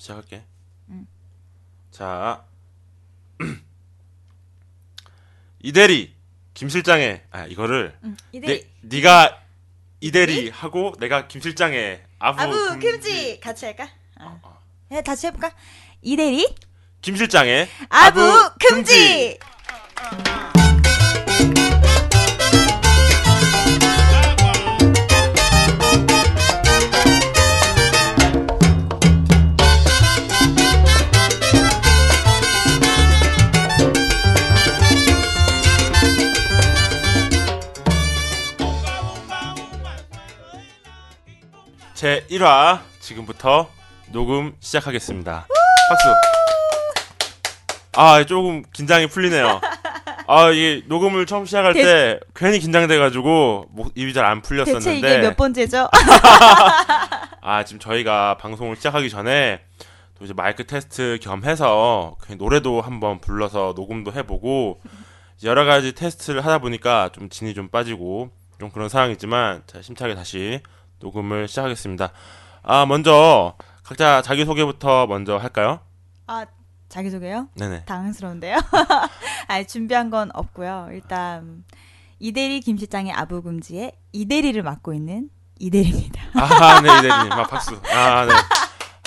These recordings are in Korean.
시작할게. 응. 자, 이대리 김 실장의 아 이거를 응. 이대 네, 네가 이대리 하고 내가 김 실장의 아부, 아부 금지. 금지 같이 할까? 어. 어. 네, 다시 해볼까? 이대리 김 실장의 아부 금지. 제 1화 지금부터 녹음 시작하겠습니다. 박수. 아 조금 긴장이 풀리네요. 아 이게 녹음을 처음 시작할 대- 때 괜히 긴장돼가지고 목 입이 잘 안 풀렸었는데. 대체 이게 몇 번째죠? 아 지금 저희가 방송을 시작하기 전에 또 이제 마이크 테스트 겸해서 그냥 노래도 한번 불러서 녹음도 해보고 여러 가지 테스트를 하다 보니까 좀 진이 좀 빠지고 좀 그런 상황이지만 자 심차게 다시 녹음을 시작하겠습니다. 아 먼저 각자 자기 소개부터 먼저 할까요? 아 자기소개요? 네네. 당황스러운데요. 아 준비한 건 없고요. 일단 이대리 김 실장의 아부 금지에 이대리를 맡고 있는 이대리입니다. 아, 네, 이대리님. 아, 박수. 아, 네.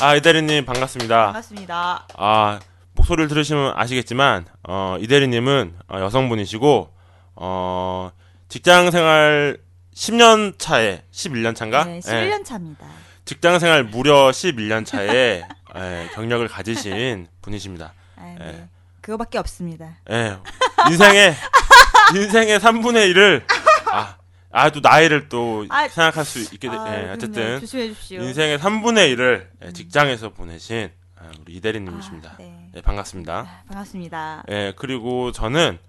아, 이대리님, 반갑습니다. 반갑습니다. 아, 목소리를 들으시면 아시겠지만, 어, 이대리님은 어, 여성분이시고, 어, 직장 생활 10년 차에, 11년 차인가? 네, 예, 11년 차입니다. 직장 생활 무려 11년 차에, 예, 경력을 가지신 분이십니다. 아, 네. 예. 그거밖에 없습니다. 예. 인생의, 인생의 3분의 1을, 아, 아, 또 나이를 또 아, 생각할 수 있게, 되, 아, 예. 어쨌든. 조심해 주십시오. 인생의 3분의 1을 직장에서 보내신 아, 우리 이대리님이십니다. 아, 네. 예, 반갑습니다. 아, 반갑습니다. 예, 그리고 저는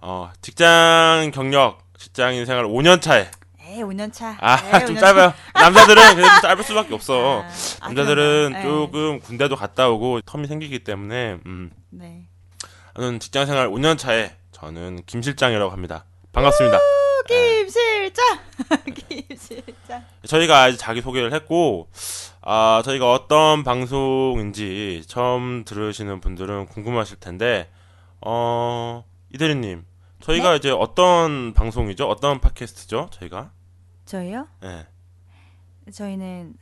어, 직장 경력, 직장인 생활 5년 차에 에이, 5년 차. 아, 에이, 좀 5년 짧아요. 남자들은 그래도 좀 짧을 수밖에 없어. 아, 아, 남자들은 그런가요? 조금 군대도 갔다 오고 텀이 생기기 때문에 음, 네. 저는 직장 생활 5년 차에 저는 김 실장이라고 합니다. 반갑습니다. 김 실장. 김 실장. 저희가 이제 자기 소개를 했고, 아, 저희가 어떤 방송인지 처음 들으시는 분들은 궁금하실 텐데, 어, 이대리님, 저희가 이제 어떤 방송이죠? 어떤 팟캐스트죠? 저희가? 저희요? 예. 저희는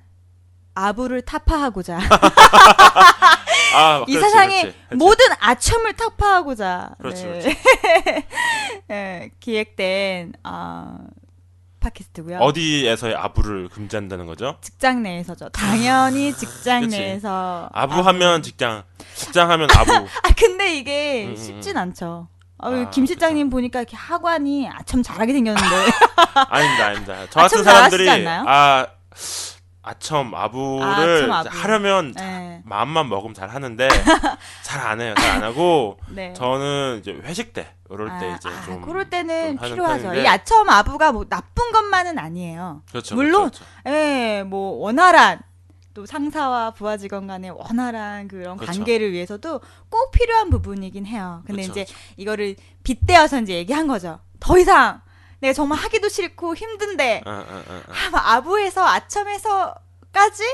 아부를 타파하고자 아, 이 세상의 그렇지, 그렇지. 모든 아첨을 타파하고자 그렇지, 네. 네, 기획된 어, 팟캐스트고요. 어디에서의 아부를 금지한다는 거죠? 직장 내에서죠. 당연히 직장 그치. 내에서 아부하면 직장, 직장하면 아부. 아 근데 이게 음, 음, 쉽진 않죠. 아, 아, 김 실장님 보니까 이렇게 하관이 아참 잘하게 생겼는데 아닙니다, 아닙니다. 저 같은 사람들이? 아, 아첨, 아부를 아첨, 아부. 하려면 네. 마음만 먹으면 잘 하는데 잘 안 해요. 잘 안 하고 네. 저는 이제 회식 때 이럴 때 아, 이제 아, 좀 그럴 때는 좀 필요하죠. 편인데. 이 아첨 아부가 뭐 나쁜 것만은 아니에요. 그렇죠. 물론 그렇죠, 예, 뭐 원활한 또 상사와 부하 직원 간의 원활한 그런 그렇죠. 관계를 위해서도 꼭 필요한 부분이긴 해요. 근데 그렇죠, 이제 이거를 빗대어서 이제 얘기한 거죠. 더 이상 내가 정말 하기도 싫고 힘든데 어, 어, 어, 어, 아, 막 아부에서 아첨에서까지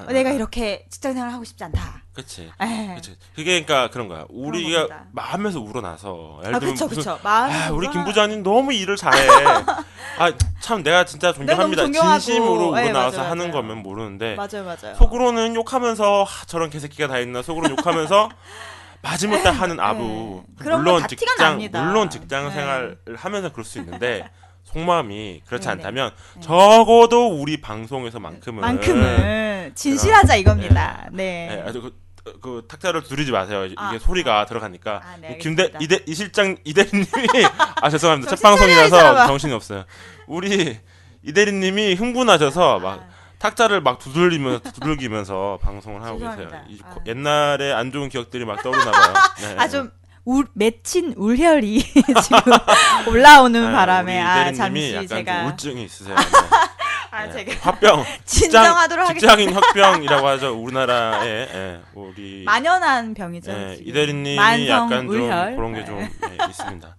어, 어, 내가 어. 이렇게 직장 생활 하고 싶지 않다. 그치. 에. 그치. 그게 그러니까 그런 거야. 우리가 겁니다. 마음에서 우러나서. 예를 아, 들면 그쵸, 무슨, 그쵸. 마음이 아, 우리 김 부장님 너무 일을 잘해. 아, 참 내가 진짜 존경합니다. 너무 존경하고. 진심으로 네, 우러나와서 맞아요, 하는 맞아요. 거면 모르는데 맞아요, 맞아요. 속으로는 욕하면서 하, 저런 개새끼가 다 있나 속으로 욕하면서 마지못해 하는 아부. 네. 물론 직장 납니다. 물론 직장 네. 생활을 하면서 그럴 수 있는데 속마음이 그렇지 네네. 않다면 적어도 우리 방송에서만큼은 만큼은 진실하자 이겁니다. 네. 네, 아주 그, 그 탁자를 두르지 마세요. 이게 아, 소리가 들어가니까. 아, 네, 김대. 이대 이 실장 이대리님이 아 죄송합니다. 첫 방송이라서. 정신이 없어요. 우리 이대리님이 흥분하셔서 막 아. 탁자를 막 두들리면서 두들기면서 방송을 하고 계세요. 죄송합니다. 이 아. 고- 옛날에 안 좋은 기억들이 막 떠오르나 봐요. 네. 아좀 울, 맺힌 울혈이 지금 올라오는 아, 바람에 아 잠시 제가 좀 우울증이 있으세요. 네. 아 네. 제가 화병 진정하도록 하겠습니다. 직장인 협병이라고 하죠. 우리나라에 예, 우리 만연한 병이죠. 예, 지금. 이대리님이 만성 약간 좀 울혈. 그런 게 네. 좀 있습니다.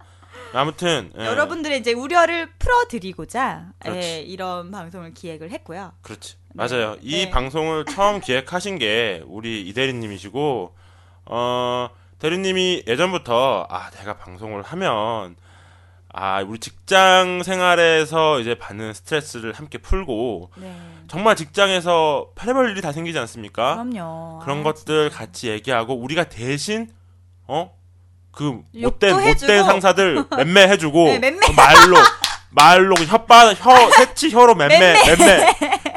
아무튼 예, 여러분들의 이제 우려를 풀어드리고자. 예, 이런 방송을 기획을 했고요. 그렇지 네. 맞아요. 이 네. 방송을 처음 기획하신 게 우리 이 대리님이시고 어 대리님이 예전부터 아 내가 방송을 하면 아 우리 직장 생활에서 이제 받는 스트레스를 함께 풀고 네. 정말 직장에서 별의별 일이 다 생기지 않습니까? 그럼요. 그런 아, 것들 진짜. 같이 얘기하고 우리가 대신 어 그 못된. 못된 상사들 맴매 해주고 네, 맴매. 그 말로 말로 혓바 혀 새치 혀로 맴매 맴매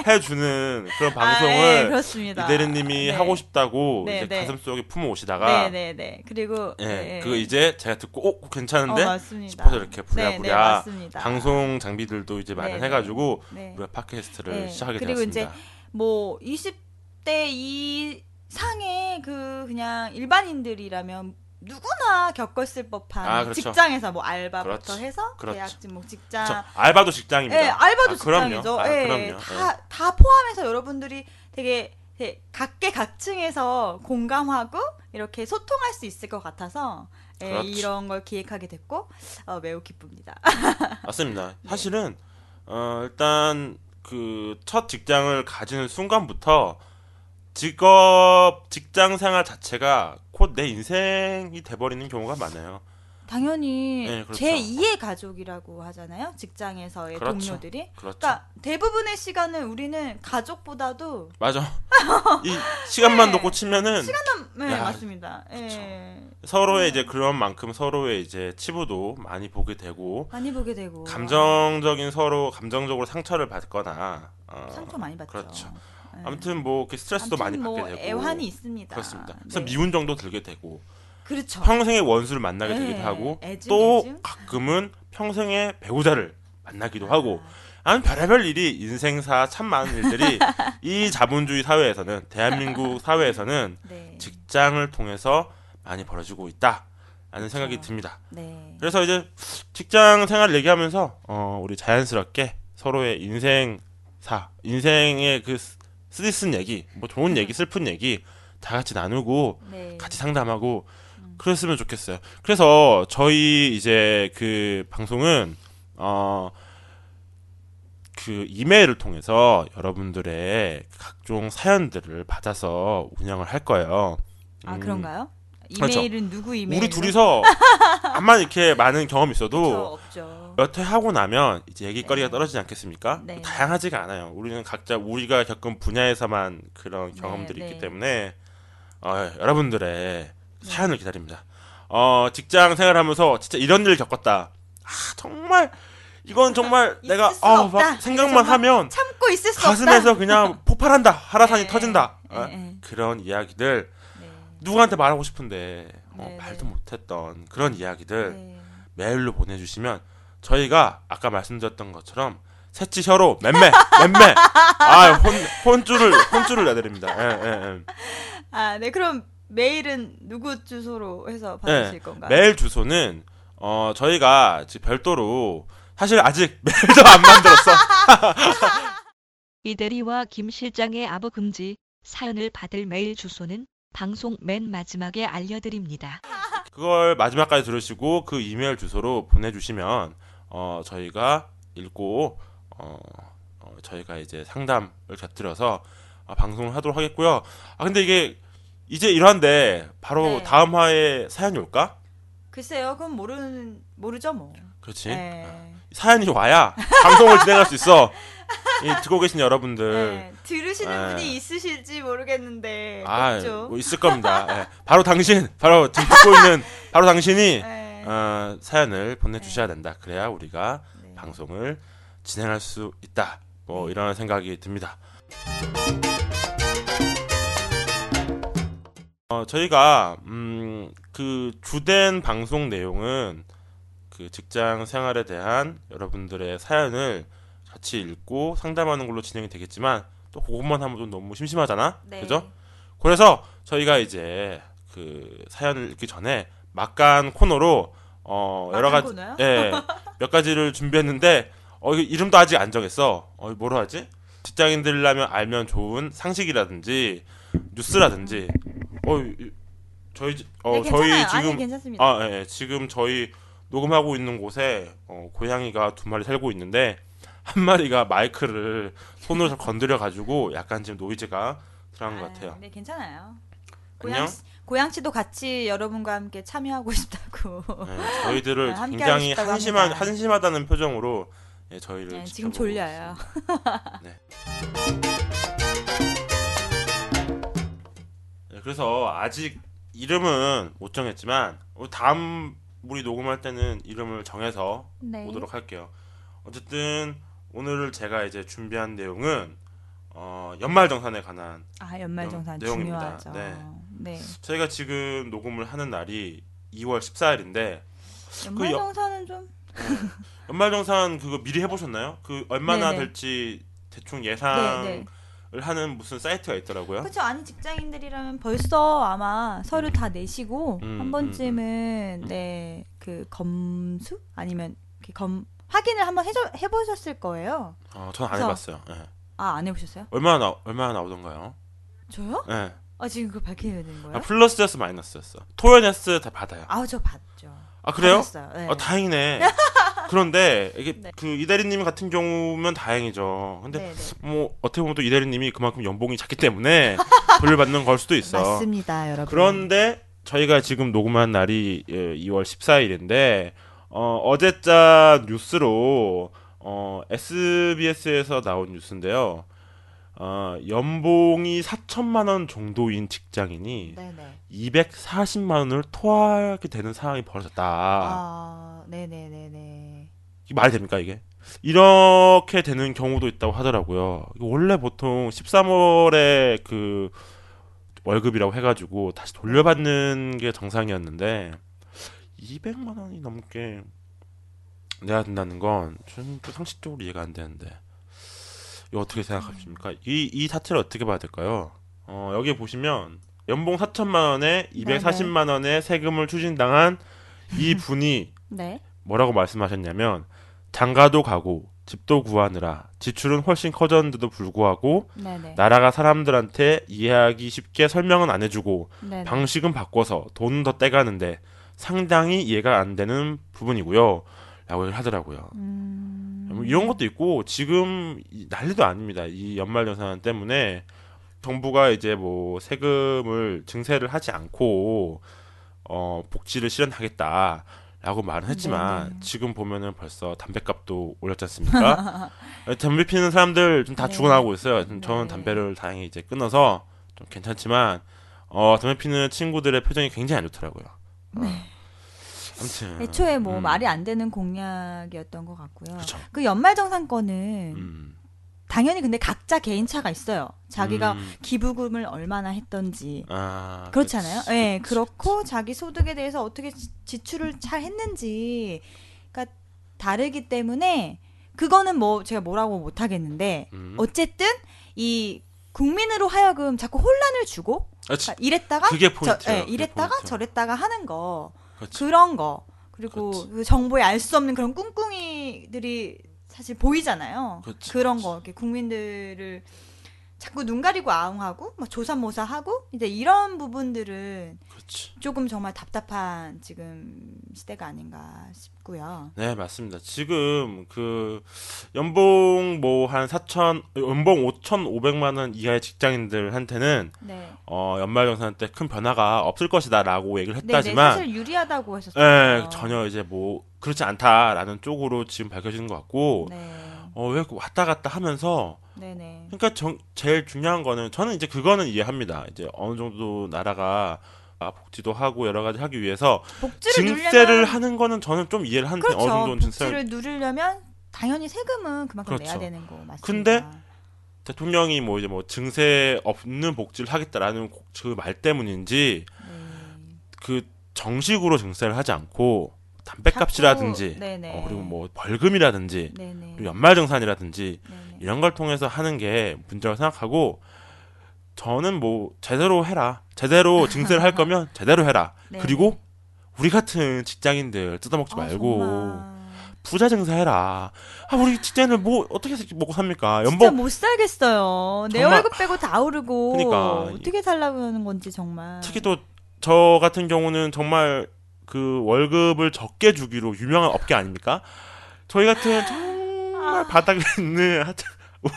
해주는 그런 아, 네, 방송을. 이대리님이 네. 하고 싶다고 네, 이제 네. 가슴 속에 품어 오시다가 네, 네, 네. 그리고 예 네. 그거 이제 제가 듣고 어 괜찮은데 어. 싶어서 이렇게 네, 부랴부랴. 방송 장비들도 이제 마련해가지고 네. 우리가 팟캐스트를 네. 시작하게 그리고 되었습니다. 뭐 20대 이상의 그 그냥 일반인들이라면 누구나 겪었을 법한 아, 그렇죠. 직장에서 뭐 알바부터 그렇지. 해서 그렇지. 계약직 뭐 직장 저 알바도 직장입니다. 예, 알바도 아, 그럼요. 직장이죠. 아, 예, 그럼요. 다, 다 포함해서 여러분들이 되게, 되게 각계각층에서 공감하고 이렇게 소통할 수 있을 것 같아서 예. 이런 걸 기획하게 됐고 어, 매우 기쁩니다. 맞습니다. 네. 사실은 어, 일단 그 첫 직장을 가지는 순간부터 직업 직장 생활 자체가 곧 내 인생이 돼버리는 경우가 많아요. 당연히 네, 그렇죠. 제 2의 가족이라고 하잖아요. 직장에서의 그렇죠. 동료들이. 그렇죠. 그러니까 대부분의 시간은 우리는 가족보다도 맞아. 이 시간만 네. 놓고 치면은 네, 야, 맞습니다. 예. 서로의 이제 그런 만큼 서로의 이제 치부도 많이 보게 되고 많이 보게 되고 감정적인 서로 감정적으로 상처를 받거나 어, 상처 많이 받죠. 그렇죠. 예. 아무튼 뭐 이렇게 스트레스도 많이 뭐 받게 되고 애환이 있습니다. 그렇습니다. 그래서 네. 미운 정도 들게 되고 그렇죠. 평생의 원수를 만나게 네, 되기도 하고 애증, 또 애증. 가끔은 평생의 배우자를 만나기도 하고 아, 아니 별의별 일이 인생사 참 많은 일들이 이 자본주의 사회에서는 대한민국 사회에서는 네. 직장을 통해서 많이 벌어지고 있다 라는 생각이 그렇죠. 듭니다. 네. 그래서 이제 직장 생활 얘기하면서 어, 우리 자연스럽게 서로의 인생사, 인생의 그 쓰- 쓰디쓴 얘기, 뭐 좋은 얘기, 슬픈 얘기 다 같이 나누고 네. 같이 상담하고 그랬으면 좋겠어요. 그래서 저희 이제 그 방송은 어 그 이메일을 통해서 여러분들의 각종 사연들을 받아서 운영을 할 거예요. 아 음, 그런가요? 그렇죠. 이메일은 누구 이메일? 우리 둘이서 암만 이렇게 많은 경험이 저 있어도 없죠. 몇 회 하고 나면 이제 얘기거리가 네. 떨어지지 않겠습니까? 네. 다양하지가 않아요. 우리는 각자 우리가 겪은 분야에서만 그런 경험들이 네, 있기 네. 때문에 어, 여러분들의 사연을 기다립니다. 어, 직장 생활하면서 진짜 이런 일을 겪었다. 아, 정말 이건 정말 내가 없다. 막 생각만 하면 참고 있을 수 가슴에서 없다. 그냥 폭발한다. 하라산이 네, 터진다. 네, 어? 네. 그런 이야기들 네. 누구한테 말하고 싶은데 어, 네, 말도 네. 못했던 그런 이야기들 네. 메일로 보내주시면 저희가 아까 말씀드렸던 것처럼 새치 혀로 맴매 맴매 아혼 혼줄을 혼줄을 내드립니다. 예, 예, 예. 아, 네. 그럼 메일은 누구 주소로 해서 받으실 건가요? 메일 주소는 어 저희가 지금 별도로 사실 아직 메일도 안 만들었어. 이대리와 김 실장의 아부 금지 사연을 받을 메일 주소는 방송 맨 마지막에 알려드립니다. 그걸 마지막까지 들으시고 그 이메일 주소로 보내주시면 어 저희가 읽고 어, 어, 저희가 이제 상담을 곁들여서 어, 방송을 하도록 하겠고요. 아 근데 이게 이제 이러한데 바로 네. 다음 화에 사연이 올까? 글쎄요. 그건 모르는 모르죠, 뭐. 그렇지. 네. 사연이 와야 방송을 진행할 수 있어. 이 듣고 계신 여러분들. 네. 들으시는 네. 분이 있으실지 모르겠는데. 아, 없죠. 뭐 있을 겁니다. 예. 바로 당신, 바로 지금 듣고 있는 바로 당신이 네. 어, 사연을 보내주셔야 된다. 그래야 우리가 네. 방송을 진행할 수 있다. 뭐 이런 생각이 듭니다. 어, 저희가 음, 그 주된 방송 내용은 그 직장 생활에 대한 여러분들의 사연을 같이 읽고 상담하는 걸로 진행이 되겠지만 또 그것만 하면 좀 너무 심심하잖아. 네. 그죠? 그래서 저희가 이제 그 사연을 읽기 전에 막간 코너로 어 여러 가지 코너요? 예, 몇 가지를 준비했는데 어 이름도 아직 안 정했어. 어 뭐로 하지? 직장인들라면 알면 좋은 상식이라든지 뉴스라든지 어 이- 저희 지- 어 네, 저희. 지금. 아 예, 예, 지금 저희 녹음하고 있는 곳에 어, 고양이가 두 마리 살고 있는데 한 마리가 마이크를 손으로 건드려 가지고 약간 지금 노이즈가 들어간 것 같아요. 네, 괜찮아요. 안녕. 고양 고양 씨도 같이 여러분과 함께 참여하고 싶다고. 네, 저희들을 네, 굉장히 한심한 합니다. 한심하다는 표정으로 예, 저희를 네, 지금 졸려요. 네, 그래서 아직 이름은 못 정했지만 우리 다음 우리 녹음할 때는 이름을 정해서 네. 보도록 할게요. 어쨌든 오늘 제가 이제 준비한 내용은 어, 연말정산에 관한 아 연말정산 내용- 내용입니다. 중요하죠. 네. 네. 저희가 지금 녹음을 하는 날이 2월 14일인데 연말정산은 좀 연말정산 그거 미리 해보셨나요? 그 얼마나 네네. 될지 대충 예상을 네, 네. 하는 무슨 사이트가 있더라고요. 그렇죠. 아니 직장인들이라면 벌써 아마 서류 다 내시고 음, 한 번쯤은 네그 검수 아니면 검 확인을 한번 해줘, 해보셨을 거예요. 어, 전안 그래서- 해봤어요. 예. 아안 해보셨어요? 얼마나 나, 얼마나 나오던가요? 저요? 예. 아 지금 그걸 밝혀야 되는 거예요? 아, 플러스였어 마이너스였어. 토요네스 다 받아요. 아우 저 봤죠. 아 그래요? 받았어요. 네. 아 다행이네. 그런데 이게 네. 그 이대리님 같은 경우면 다행이죠. 근데 네, 네. 뭐 어떻게 보면 또 이대리님이 그만큼 연봉이 작기 때문에 돌려받는 걸 수도 있어. 맞습니다, 여러분. 그런데 저희가 지금 녹음한 날이 예, 2월 14일인데 어, 어제자 뉴스로 어, SBS에서 나온 뉴스인데요. 어, 연봉이 4천만 원 정도인 직장인이 네네. 240만 원을 토하게 되는 상황이 벌어졌다. 아, 네네네네. 이게 말이 됩니까 이게? 이렇게 되는 경우도 있다고 하더라고요. 원래 보통 13월에 그 월급이라고 해가지고 다시 돌려받는 게 정상이었는데 200만 원이 넘게 내야 된다는 건 저는 또 상식적으로 이해가 안 되는데 이거 어떻게 생각하십니까? 이, 이 사태를 어떻게 봐야 될까요? 어, 여기 보시면 연봉 4천만 원에 240만 원의 세금을 추진당한 이 분이 네. 뭐라고 말씀하셨냐면 장가도 가고 집도 구하느라 지출은 훨씬 커졌는데도 불구하고 네네. 나라가 사람들한테 이해하기 쉽게 설명은 안 해주고 네네. 방식은 바꿔서 돈은 더 떼가는데 상당히 이해가 안 되는 부분이고요. 라고 하더라고요. 음... 뭐 이런 것도 있고 지금 이 난리도 아닙니다. 이 연말정산 때문에 정부가 이제 뭐 세금을 증세를 하지 않고 어 복지를 실현하겠다 라고 말은 했지만 네네. 지금 보면은 벌써 담배값도 올렸지 않습니까? 담배 피는 사람들 좀다 네. 죽어나가고 있어요. 저는 네. 담배를 다행히 이제 끊어서 좀 괜찮지만 어 담배 피는 친구들의 표정이 굉장히 안 좋더라고요. 어. 아무튼 애초에 뭐 음, 말이 안 되는 공약이었던 것 같고요. 그쵸. 그 연말정산권은 음, 당연히 근데 각자 개인차가 있어요. 자기가 음, 기부금을 얼마나 했던지. 아, 그렇잖아요. 예, 그치, 그렇고. 자기 소득에 대해서 어떻게 지- 지출을 잘 했는지 그러니까 다르기 때문에 그거는 뭐 제가 뭐라고 못 하겠는데 음. 어쨌든 이 국민으로 하여금 자꾸 혼란을 주고 아, 지- 그러니까 이랬다가 그게 저, 포인트예요. 예, 이랬다가 포인트. 저랬다가 하는 거 그렇지. 그런 거 그리고 그렇지. 그 정보에 알 수 없는 그런 꿍꿍이들이 사실 보이잖아요. 그렇지, 그런. 거 이렇게 국민들을 자꾸 눈 가리고 아웅하고 막 조사모사하고 이제 이런 부분들은 그렇지. 조금 정말 답답한 지금 시대가 아닌가 싶고요. 네, 맞습니다. 지금 그 연봉 뭐 한 4천 연봉 5,500만 원 이하의 직장인들한테는 네. 어, 연말정산 때 큰 변화가 없을 것이다라고 얘기를 네, 네, 했다지만 사실 유리하다고 하셨어요. 예, 전혀 이제 뭐 그렇지 않다라는 쪽으로 지금 밝혀지는 것 같고 네. 어, 왜 왔다 갔다 하면서 네, 네. 그러니까 정, 제일 중요한 거는 저는 이제 그거는 이해합니다. 이제 어느 정도 나라가 아, 복지도 하고 여러 가지 하기 위해서 복지를 증세를 누리려면 하는 거는 저는 좀 이해를 하는데 그렇죠. 어느 정도는 증세를 복지를 누리려면 당연히 세금은 그만큼 그렇죠. 내야 되는 거 맞습니다. 근데 대통령이 뭐 이제 뭐 증세 없는 복지를 하겠다라는 그 말 때문인지 네. 그 정식으로 증세를 하지 않고 담배값이라든지 네네. 어, 그리고 뭐 벌금이라든지 연말정산이라든지 네네. 이런 걸 통해서 하는 게 문제라고 생각하고 저는 뭐 제대로 해라 제대로 증세를 할 거면 제대로 해라 네. 그리고 우리 같은 직장인들 뜯어먹지 아, 말고 정말. 부자 증세해라 아 우리 직장인들 뭐 어떻게 먹고 삽니까 진짜 연봉 못 살겠어요. 내 정말- 월급 빼고 다 오르고 그러니까 어떻게 살라고 하는 건지 정말. 특히 또 저 같은 경우는 정말 그 월급을 적게 주기로 유명한 업계 아닙니까? 저희 같은 정말 바닥에 있는 하여튼 우리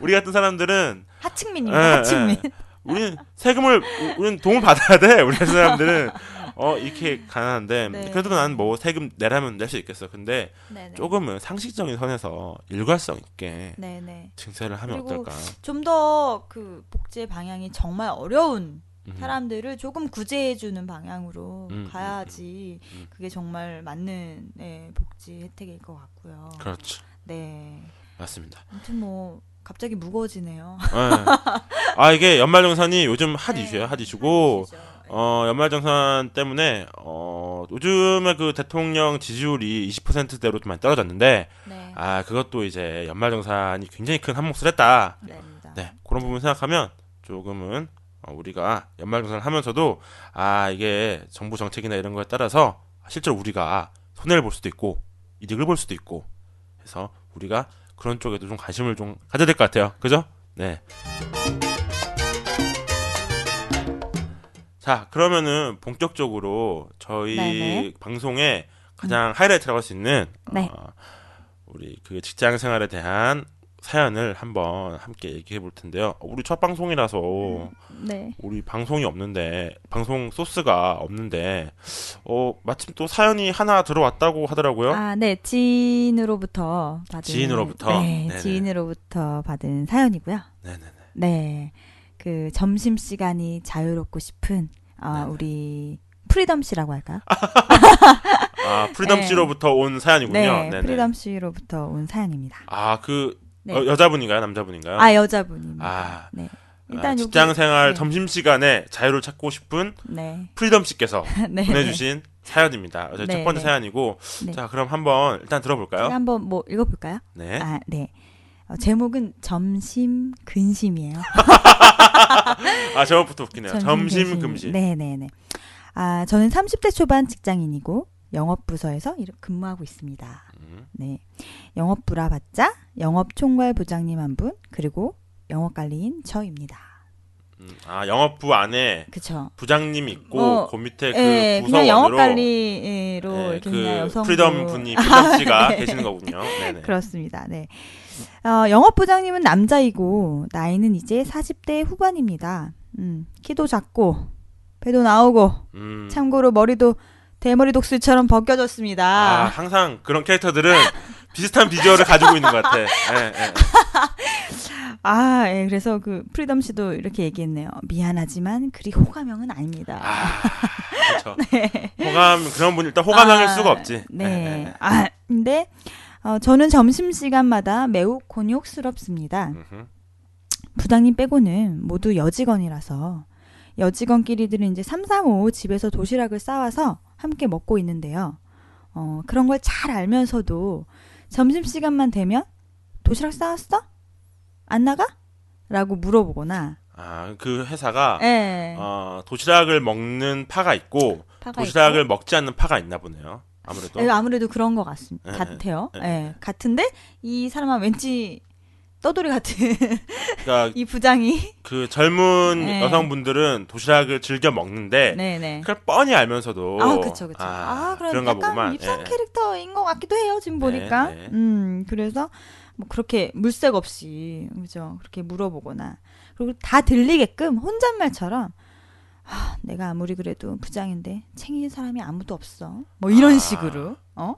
우리 같은 사람들은 하층민입니다. 예, 하층민. 예. 우리는 세금을 우- 우리는 도움을 받아야 돼. 우리 사람들은 어 이렇게 가난한데 네. 그래도 난 뭐 세금 내라면 낼 수 있겠어. 근데 네네. 조금은 상식적인 선에서 일관성 있게 네네. 증세를 하면 어떨까? 좀 더 그 복지의 방향이 정말 어려운 음. 사람들을 조금 구제해주는 방향으로 음, 가야지 음, 음. 그게 정말 맞는 네, 복지 혜택일 것 같고요. 그렇죠. 네. 맞습니다. 아무튼 뭐 갑자기 무거워지네요. 예. 아 이게 연말정산이 요즘 핫 네, 이슈예요. 핫 이슈고. 어 연말정산 때문에 어 요즘에 그 대통령 지지율이 20%대로 좀 많이 떨어졌는데 네. 아 그것도 이제 연말정산이 굉장히 큰 한몫을 했다. 네. 네 그런 부분 생각하면 조금은 어, 우리가 연말정산을 하면서도 아 이게 정부 정책이나 이런 거에 따라서 실제로 우리가 손해를 볼 수도 있고 이득을 볼 수도 있고 해서 우리가 그런 쪽에도 좀 관심을 좀 가져야 될 것 같아요. 그죠? 네. 자 그러면은 본격적으로 저희 네네. 방송의 가장 하이라이트라고 할 수 있는 네. 어, 우리 그 직장 생활에 대한 사연을 한번 함께 얘기해 볼 텐데요. 어, 우리 첫 방송이라서 네. 우리 방송이 없는데 방송 소스가 없는데 어 마침 또 사연이 하나 들어왔다고 하더라고요. 아, 네. 지인으로부터 받은 지인으로부터? 네, 네네. 지인으로부터 받은 사연이고요. 네 네네. 네. 그 점심 시간이 자유롭고 싶은 아, 네네. 우리 프리덤 씨라고 할까요? 아 프리덤 네. 씨로부터 온 사연이군요. 네. 네네. 프리덤 씨로부터 온 사연입니다. 아 그 네. 어, 여자분인가요, 남자분인가요? 아, 여자분입니다. 아, 네. 아, 일단 여기 직장 생활 네. 점심 시간에 자유를 찾고 싶은 네. 프리덤 씨께서 네. 보내주신 사연입니다. 저희 네, 첫 번째 네. 사연이고 네. 자 그럼 한번 일단 들어볼까요? 한번 뭐 읽어볼까요? 네. 아, 네. 어, 제목은 점심 근심이에요. 아 제목부터 웃기네요. 점심 근심. 네네네. 아, 저는 30대 초반 직장인이고 영업 부서에서 일- 근무하고 있습니다. 음, 네. 영업부라 봤자 영업 총괄 부장님 한 분, 그리고 영업 관리인 저입니다. 음. 아 영업부 안에 그쵸. 부장님 있고 어, 그 밑에 그 예, 그냥 부서원으로 영업관리로 예, 이렇게 그 여성으로. 프리덤 분이 프리덤 씨가 네. 계시는 거군요. 네네. 그렇습니다. 네. 어, 영업 부장님은 남자이고 나이는 이제 40대 후반입니다. 음, 키도 작고 배도 나오고 음. 참고로 머리도 대머리 독수리처럼 벗겨졌습니다. 아, 항상 그런 캐릭터들은 비슷한 비주얼을 가지고 있는 것 같아. 예, 예. 아, 예, 그래서 그 프리덤 씨도 이렇게 얘기했네요. 미안하지만 그리 호감형은 아닙니다. 아, 그렇죠. 호감 그런 분 일단 호감형일 아, 수가 없지. 네. 예, 예, 예. 아, 근데 어, 저는 점심 시간마다 매우 곤욕스럽습니다. 음흠. 부장님 빼고는 모두 여직원이라서 여직원끼리들은 이제 3, 4, 5 집에서 도시락을 싸와서 함께 먹고 있는데요. 어, 그런 걸 잘 알면서도 점심시간만 되면 도시락 싸왔어? 안 나가? 라고 물어보거나 아, 그 회사가 예. 어, 도시락을 먹는 파가 있고 파가 도시락을 있고. 먹지 않는 파가 있나 보네요. 아무래도. 예, 아무래도 그런 것 같습니다. 예, 같아요. 예. 같은데 이 사람은 왠지 떠돌이 같은 그러니까 이 부장이 그 젊은 네. 여성분들은 도시락을 즐겨 먹는데 네네. 그걸 뻔히 알면서도 아, 그쵸, 그쵸. 아, 아, 그런 약간 보구만. 입상 예, 예. 캐릭터인 것 같기도 해요, 지금 보니까. 네. 음, 그래서 뭐 그렇게 물색 없이, 그죠. 그렇게 물어보거나. 그리고 다 들리게끔 혼잣말처럼, 아, 내가 아무리 그래도 부장인데 챙길 사람이 아무도 없어. 뭐 이런 아. 식으로, 어?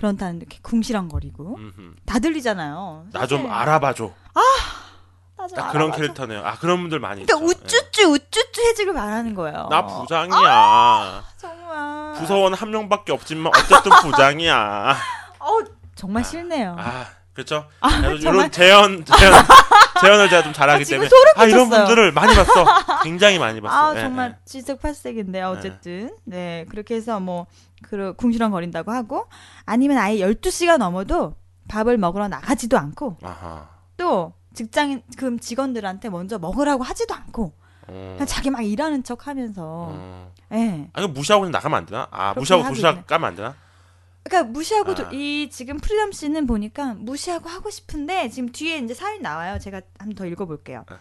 그런다는 이렇게 궁시렁거리고. 음흠. 다 들리잖아요. 나 좀. 알아봐줘. 나좀 딱 그런 알아봐줘. 캐릭터네요. 아 그런 분들 많이 그러니까 있죠. 예. 우쭈쭈, 우쭈쭈 해지를 말하는 거예요. 나 부장이야. 정말. 부서원 한 명밖에 없지만 어쨌든 부장이야. 어, 정말 싫네요. 아 그렇죠. 아. 이런 재현 재현 재현을 제가 좀 잘하기 아, 때문에 아 이런. 분들을 많이 봤어. 굉장히 많이 봤어. 아 예, 정말 예. 지색팔색인데 어쨌든 네 그렇게 해서 뭐 그 궁시렁거린다고 하고 아니면 아예 12시가 넘어도 밥을 먹으러 나가지도 않고 아하. 또 직장인 그 직원들한테 먼저 먹으라고 하지도 않고 어. 그냥 자기 막 일하는 척 하면서 어. 예아 이거 무시하고 그냥 나가면 안 되나? 아 무시하고 하고 도시락. 까면 안 되나? 그러니까 무시하고 도- 아. 이 지금 프리덤 씨는 보니까 무시하고 하고 싶은데 지금 뒤에 이제 사연 나와요 제가 한 번 더 읽어볼게요 네.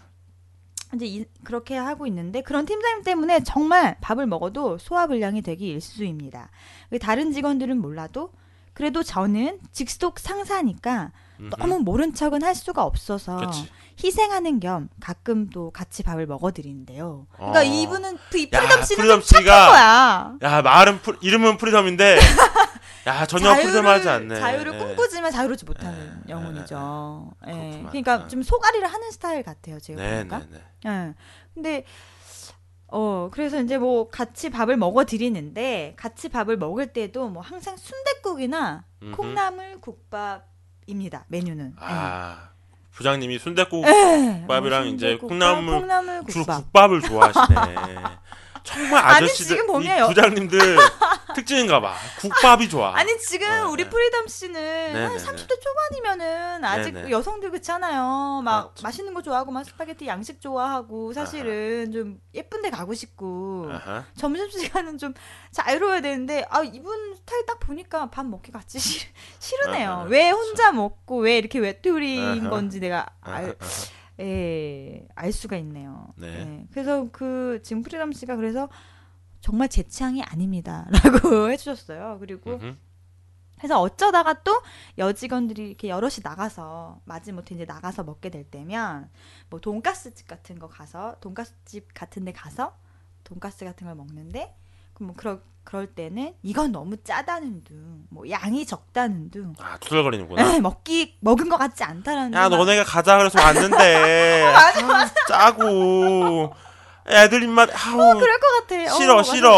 이제 이- 그렇게 하고 있는데 그런 팀장님 때문에 정말 밥을 먹어도 소화불량이 되기 일쑤입니다. 그 다른 직원들은 몰라도 그래도 저는 직속 상사니까 음흠. 너무 모른 척은 할 수가 없어서 그치. 희생하는 겸 가끔 또 같이 밥을 먹어드리는데요. 그러니까 어. 이분은 그 야, 프리덤 씨는 프리덤 씨가 거야. 야 말은 프리- 이름은 프리덤인데 야 전혀 freedom하지 않네. 자유를 예. 꿈꾸지만 자유롭지 못하는 예, 영혼이죠. 예. 그러니까 아. 좀 속앓이를 하는 스타일 같아요. 제가 네, 보니까. 네, 네. 예. 근데 어 그래서 이제 뭐 같이 밥을 먹어 드리는데 같이 밥을 먹을 때도 뭐 항상 순댓국이나 음흠. 콩나물 국밥입니다. 메뉴는. 아 부장님이 순대국 예. 국밥이랑 뭐 이제 순댓국밥, 콩나물 콩나물 국밥. 국밥을 좋아하시네. 정말 아니, 아저씨들 지금 보면 부장님들 특징인가 봐. 국밥이 좋아. 아니 지금 네, 우리 네. 프리덤 씨는 네, 한 네, 30대 초반이면은 아직 네, 네. 여성들 그렇잖아요. 막 그렇죠. 맛있는 거 좋아하고 막 스파게티 양식 좋아하고 사실은 좀 예쁜 데 가고 싶고 아하. 점심 시간은 좀 자유로워야 되는데 아 이분 스타일 딱 보니까 밥 먹기 같이 싫, 싫으네요. 아하, 왜 혼자 먹고 왜 이렇게 외톨이인 아하. 건지 내가 아하, 알, 아하. 예, 알 수가 있네요. 네. 예. 그래서 그 지금 프리덤 씨가 그래서 정말 제 취향이 아닙니다라고 해주셨어요. 그리고 음흠. 그래서 어쩌다가 또 여직원들이 이렇게 여럿이 나가서 마지못해 이제 나가서 먹게 될 때면 뭐 돈가스 집 같은 거 가서 돈가스 집 같은 데 가서 돈가스 같은 걸 먹는데 그럼 뭐 그럴 그럴 때는 이건 너무 짜다는 둥, 뭐 양이 적다는 둥, 아 투덜거리는구나. 에이, 먹기 먹은 것 같지 않다라는 야 너네가 가자 그래서 왔는데 아, 짜고 애들 입맛 아우 그럴 것 같아. 싫어 어, 맞아. 싫어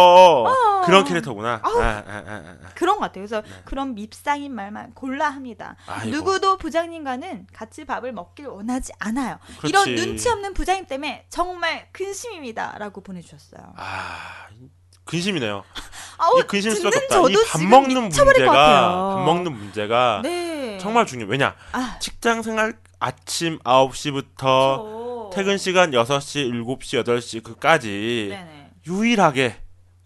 어. 그런 캐릭터구나. 아우. 아, 아, 아, 아. 그런 것 같아요. 그래서 네. 그런 밉상인 말만 골라 합니다. 아이고, 누구도 부장님과는 같이 밥을 먹길 원하지 않아요. 그렇지. 이런 눈치 없는 부장님 때문에 정말 근심입니다라고 보내주셨어요. 아 근심이네요. 아우 이 근심일 수밖에 없다. 이 밥 먹는 문제가. 밥 먹는 문제가 네. 정말 중요해. 왜냐 아, 직장 생활 아침 9시부터 저... 퇴근 시간 6시, 7시, 8시 그까지 네네. 유일하게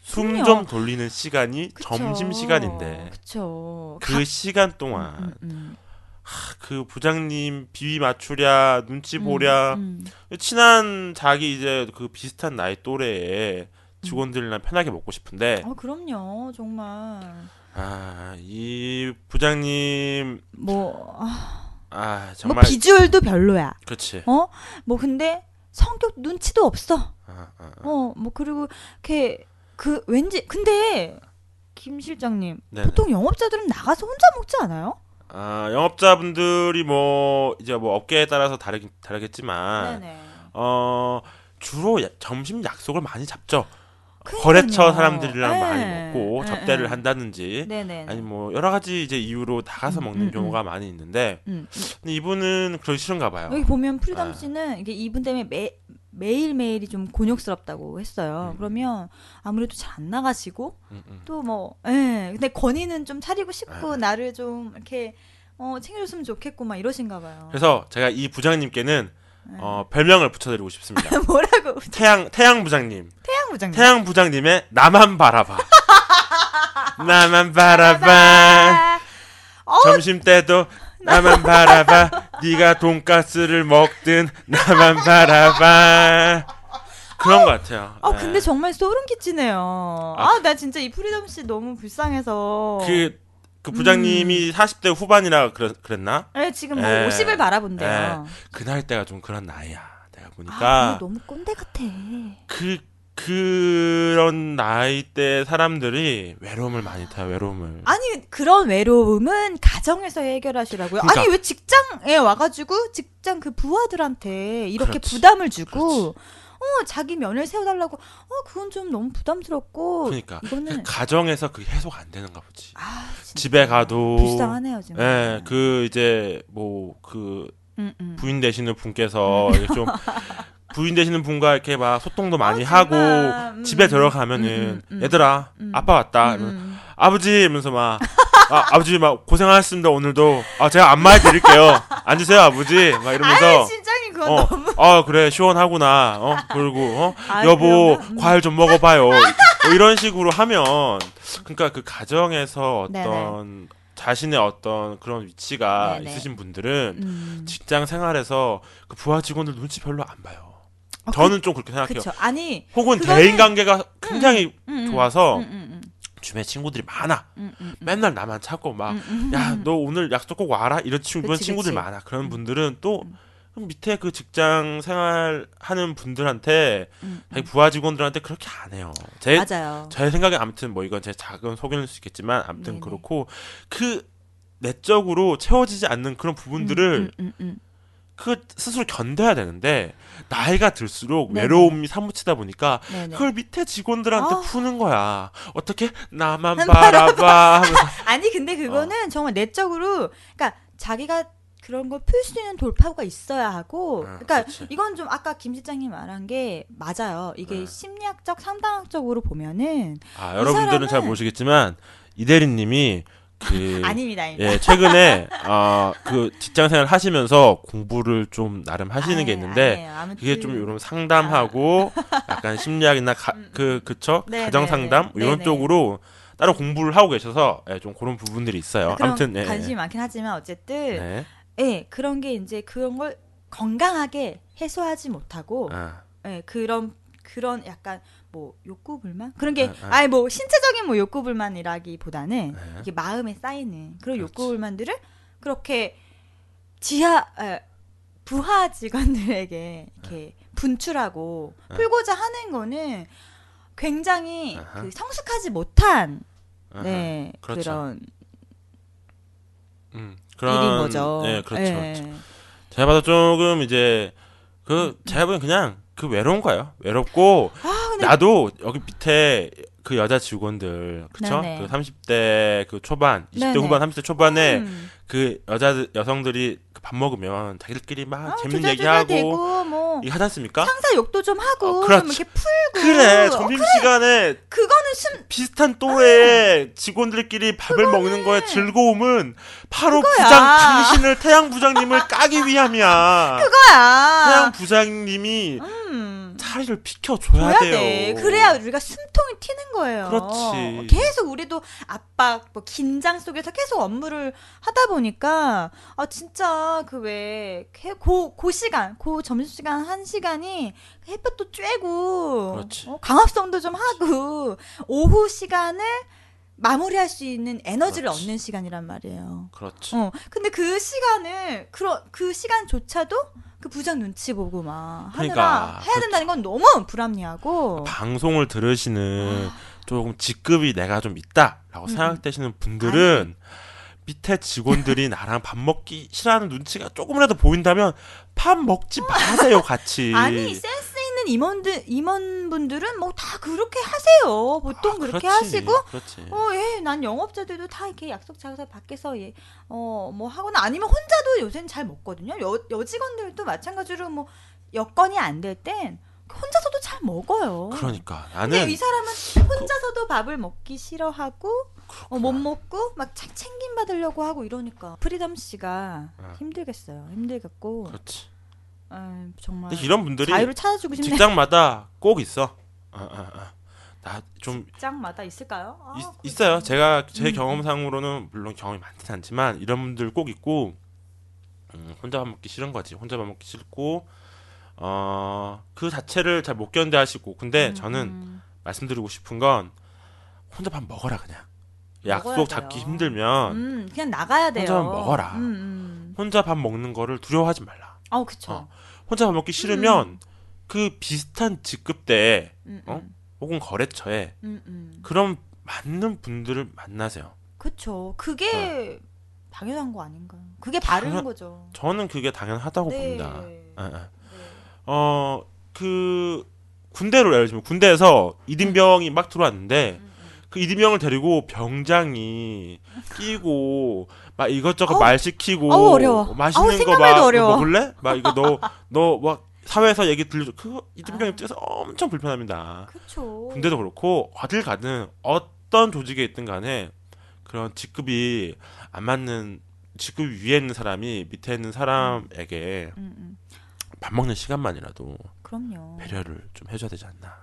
숨. 좀 돌리는 시간이 그쵸. 점심 시간인데 그쵸. 그 시간 동안 음, 음, 그 부장님 비위 맞추랴 눈치 보랴 음, 친한 자기 이제 그 비슷한 나이 또래의 직원들이랑 편하게 먹고 싶은데 음. 어, 그럼요. 정말. 아 이 부장님 뭐, 아, 아뭐 정말 비주얼도 별로야. 그렇지 어? 뭐 근데 성격 눈치도 없어. 아, 아, 아. 어, 뭐 그리고 이렇게 그 왠지 근데 김 실장님 네네. 보통 영업자들은 나가서 혼자 먹지 않아요? 아 영업자분들이 뭐 이제 뭐 업계에 따라서 다르긴 다르겠지만 네네. 어 주로 야- 점심 약속을 많이 잡죠. 거래처 사람들이랑 네. 많이 먹고 네, 접대를 네. 한다든지. 아니 뭐 여러 가지 이제 이유로 나가서 음, 먹는 음, 경우가 많이 있는데 음. 근데 이분은 그러기 싫은가 봐요. 여기 보면 프리덤 아. 씨는 이게 이분 때문에 매 매일 매일이 좀 곤욕스럽다고 했어요. 음. 그러면 아무래도 잘 안 나가시고 음, 음. 또 뭐, 예. 근데 권위는 좀 차리고 싶고 아. 나를 좀 이렇게 어 챙겨줬으면 좋겠고 막 이러신가 봐요. 그래서 제가 이 부장님께는 네. 어, 별명을 붙여드리고 싶습니다. 뭐라고 태양 태양 부장님, 태양 부장님. 태양 부장님의 나만 바라봐, 나만 바라봐. 아, 어, 점심 때도 나만 바라봐. 네가 돈가스를 먹든 나만 바라봐. 그런 것 같아요. 아 예. 근데 정말 소름 끼치네요. 아, 아나 진짜 이 프리덤 씨 너무 불쌍해서. 그, 그 부장님이 40대 후반이라 그랬, 그랬나? 네, 지금 뭐 예. 50을 바라본대요. 그 나이대가 좀 그런 나이야. 내가 아, 보니까 근데 너무 꼰대 같아. 그 그런 나이대 사람들이 외로움을 많이 타요. 외로움을. 아니 그런 외로움은 가정에서 해결하시라고요. 그러니까. 아니 왜 직장에 와가지고 직장 그 부하들한테 이렇게 그렇지. 부담을 주고 어 자기 면을 세워달라고 어 그건 좀 너무 부담스럽고 그러니까 이거는 그 가정에서 그게 해소가 안 되는가 보지. 아 집에 가도 불쌍하네요 지금. 예, 그 이제 뭐 그 음, 음. 부인 되시는 분께서 이렇게 좀 부인 되시는 분과 이렇게 막 소통도 많이 아, 하고. 음, 집에 들어가면은 음, 음, 음. 얘들아 음. 아빠 왔다 음, 이러면 음. 아버지 이러면서 막 아, 아버지 막 고생하셨습니다 오늘도 아 제가 안마해 드릴게요 앉으세요 아버지 막 이러면서 그건 어, 너무 아 그래 시원하구나 어 그리고 어 아, 여보 그러면, 음. 과일 좀 먹어봐요 뭐 이런 식으로 하면 그러니까 그 가정에서 네네. 자신의 어떤 그런 위치가 네네. 있으신 분들은 음. 직장 생활에서 그 부하 직원들 눈치 별로 안 봐요. 어, 저는 좀 그렇게 생각해요. 그쵸. 아니 혹은 그거는- 대인 관계가 굉장히 음, 음, 좋아서 음, 음, 주변에 친구들이 많아. 맨날 나만 찾고 막 야, 음. 너 오늘 약속 꼭 와라? 이런 친구, 그치, 친구들 그치. 많아. 그런 음. 분들은 또 음. 밑에 그 직장 생활 하는 분들한테, 음, 자기 음. 부하 직원들한테 그렇게 안 해요. 제, 맞아요. 제 생각에 아무튼 뭐 이건 제 작은 소견일 수 있겠지만 아무튼 네네. 그렇고 그 내적으로 채워지지 않는 그런 부분들을 음, 음, 음, 그 스스로 견뎌야 되는데 나이가 들수록 네네. 외로움이 사무치다 보니까 음. 네네. 그걸 밑에 직원들한테 아. 푸는 거야. 어떻게 나만 한 바라봐 아니 근데 그거는 정말 내적으로 그러니까 자기가 그런 걸 풀 수 있는 돌파구가 있어야 하고 아, 그러니까 그치. 이건 좀 아까 김 실장님 말한 게 맞아요. 이게 네. 심리학적 상담학적으로 보면은 아, 여러분들은 잘 사람은- 모르시겠지만 이 대리님이 그 아닙니다. 아닙니다. 예, 최근에 어, 그 직장 생활 하시면서 공부를 좀 나름 하시는 게 아예, 있는데. 아무튼 그게 좀 이런 상담하고 약간 심리학이나 가, 음, 그 그쵸 네, 가정 네, 상담 네. 이런 네, 네. 쪽으로 따로 공부를 하고 계셔서 예, 좀 그런 부분들이 있어요. 그런 아무튼 예, 관심이 많긴 하지만 어쨌든 네. 예 그런 게 이제 그런 걸 건강하게 해소하지 못하고 아, 예, 그런 그런 약간 뭐 욕구 불만 그런 게 아, 아. 아니 뭐 신체적인 뭐 욕구 불만이라기보다는 네. 이게 마음에 쌓이는 그런 욕구 그렇지. 불만들을 그렇게 지하 에, 부하 직원들에게 이렇게 분출하고 아. 풀고자 하는 거는 굉장히 아하. 그 성숙하지 못한 아하. 네 그렇죠. 그런 음, 일인 거죠. 네, 그렇죠. 예. 그렇죠. 제가 봐도 조금 이제 그 제가 보기엔 그냥 그 외로운 거예요. 외롭고 아, 근데 나도 여기 밑에 그 여자 직원들 그쵸? 네네. 그 30대 그 초반, 20대 네네. 후반, 30대 초반에 음. 그 여자 여성들이 그밥 먹으면 자기들끼리 막 아, 재밌는 얘기하고 뭐 이거 하지 않습니까? 상사 욕도 좀 하고 어, 그렇지. 뭐 이렇게 풀고 그래 어, 점심 시간에 그거는 숨 비슷한 또래 직원들끼리 밥을 먹는 거에 즐거움은 바로 그거야. 부장 당신을 태양 부장님을 까기 위함이야. 그거야. 태양 부장님이 음. 자리를 비켜줘야 줘야 돼요. 돼. 그래야 우리가 숨통이 튀는 거예요. 그렇지. 계속 우리도 압박, 뭐 긴장 속에서 계속 업무를 하다 보니까 아 진짜 그왜고고 그 시간, 고 점심 시간 한 시간이 햇볕도 쬐고 그렇지. 어, 광합성도 좀 하고 오후 시간을 마무리할 수 있는 에너지를 그렇지. 얻는 시간이란 말이에요. 그렇지. 어, 근데 그 시간을 그런 그 시간조차도 그 부장 눈치 보고 막 하느라 그러니까, 해야 된다는 건 너무 불합리하고. 방송을 들으시는 조금 직급이 내가 좀 있다라고 음, 생각되시는 분들은 밑에 직원들이 나랑 밥 먹기 싫어하는 눈치가 조금이라도 보인다면 밥 먹지 마세요 같이. 아니 센 스 있는 임원들 임원분들은 뭐 다 그렇게 하세요. 보통 아, 그렇게 그렇지. 하시고 그렇지. 어, 예, 난 영업자들도 다 이렇게 약속 잡아서 밖에서 예, 어, 뭐 하거나 아니면 혼자도 요새는 잘 먹거든요. 여, 여직원들도 마찬가지로 뭐 여건이 안 될 땐 혼자서도 잘 먹어요. 그러니까 근데 나는 이 사람은 혼자서도 밥을 먹기 싫어하고 어, 못 먹고 막 차- 챙김 받으려고 하고 이러니까 프리덤 씨가 어. 힘들겠어요. 힘들겠고 그렇지. 아, 정말 근데 이런 분들이 자유를 찾아주고 싶네. 직장마다 꼭 있어. 아, 아, 아. 나좀 직장마다 있을까요? 아, 그렇죠. 있어요. 제가 제 음. 경험상으로는 물론 경험이 많진 않지만 이런 분들 꼭 있고 음, 혼자 밥 먹기 싫은 거지. 혼자 밥 먹기 싫고 어, 그 자체를 잘 못 견뎌하시고 근데 음, 저는 음. 말씀드리고 싶은 건 혼자 밥 먹어라 그냥. 약속 잡기 돼요. 힘들면 음, 그냥 나가야 돼요. 혼자만 먹어라. 음, 음. 혼자 밥 먹는 거를 두려워하지 말라. 어, 그쵸. 어. 혼자 밥 먹기 싫으면 그 비슷한 직급대에 음, 어? 음. 혹은 거래처에 음, 음. 그런 맞는 분들을 만나세요. 그쵸. 그게 당연한 거 아닌가요? 그게 바른 당연- 거죠. 저는 그게 당연하다고 네. 봅니다. 예, 예. 네. 어, 그, 군대로 예를 들면 군대에서 이등병이 막 들어왔는데 음, 음. 그 이등병을 데리고 병장이 끼고 막 이것저것 어우, 말 시키고 어우, 어려워. 맛있는 어우, 거 생각만 막 해도 어려워. 먹을래? 막 이거 너 너 막 사회에서 얘기 들려줘. 그거 아. 입장에서 엄청 불편합니다. 그쵸. 군대도 그렇고 어딜 가든 어떤 조직에 있든 간에 그런 직급이 안 맞는 직급 위에 있는 사람이 밑에 있는 사람에게 음, 음. 밥 먹는 시간만이라도 그럼요. 배려를 좀 해줘야 되지 않나.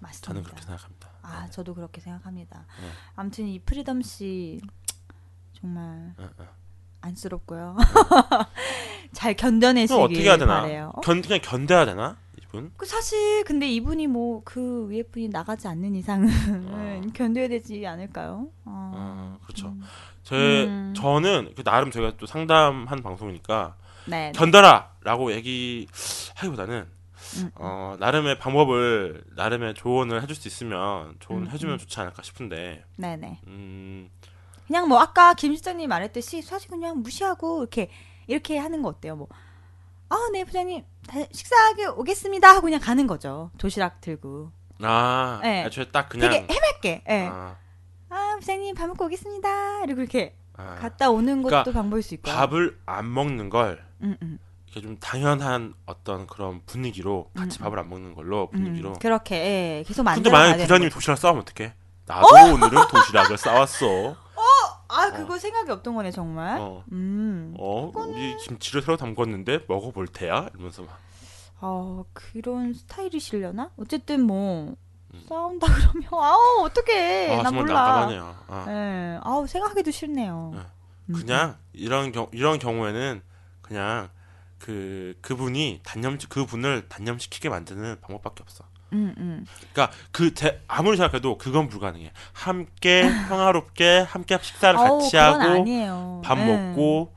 맞습니다. 저는 그렇게 생각합니다. 아, 네네. 저도 그렇게 생각합니다. 네. 아무튼 이 프리덤 씨 정말. 안쓰럽고요. 잘 견뎌내시길 어떻게 해야 되나? 바래요. 어? 견 그냥 견뎌야 되나? 이분. 그 사실 근데 이분이 뭐 그 위에 분이 나가지 않는 이상은 어. 견뎌야 되지 않을까요? 어. 아, 그렇죠. 음. 제 음. 저는 그 나름 제가 또 상담한 방송이니까 네. 견뎌라라고 얘기하기보다는 음. 어, 나름의 방법을 나름의 조언을 해줄 수 있으면 조언 음, 해주면 음. 좋지 않을까 싶은데 네네. 음, 그냥 뭐 아까 김 실장님 말했듯이 사실 그냥 무시하고 이렇게 이렇게 하는 거 어때요? 뭐 아, 네 부장님 다- 식사하게 오겠습니다 하고 그냥 가는 거죠. 도시락 들고. 아, 네. 애초에 딱 그냥 되게 해맑게. 예. 아, 아, 부장님 밥 먹고 오겠습니다. 이러고 이렇게 아, 갔다 오는 것도 그러니까 방법일 수 있고. 밥을 안 먹는 걸 음, 음. 이렇게 좀 당연한 어떤 그런 분위기로 같이 음, 밥을 안 먹는 걸로 분위기로. 음, 그렇게 예, 계속 근데 만들어 만약에 가야 부장님이 되는 도시락 싸우면 어떡해? 나도 오늘은 도시락을 싸왔어. 아, 그거 생각이 없던 거네, 정말. 어, 음. 어, 우리 김치를 새로 담궜는데 먹어볼 테야? 이러면서 막. 아, 그런 스타일이시려나? 어쨌든 뭐 음. 싸운다 그러면 아우, 어떡해. 아, 나 몰라. 난감하네요. 아. 예. 아우, 생각하기도 싫네요. 네. 음. 그냥 이런 경 이런 경우에는 그냥 그 그분이 단념 그분을 단념시키게 만드는 방법밖에 없어. 음, 음. 그러니까 그 제, 아무리 생각해도 그건 불가능해. 함께 평화롭게 함께 식사를 같이 그건 하고 아니에요. 밥 예. 먹고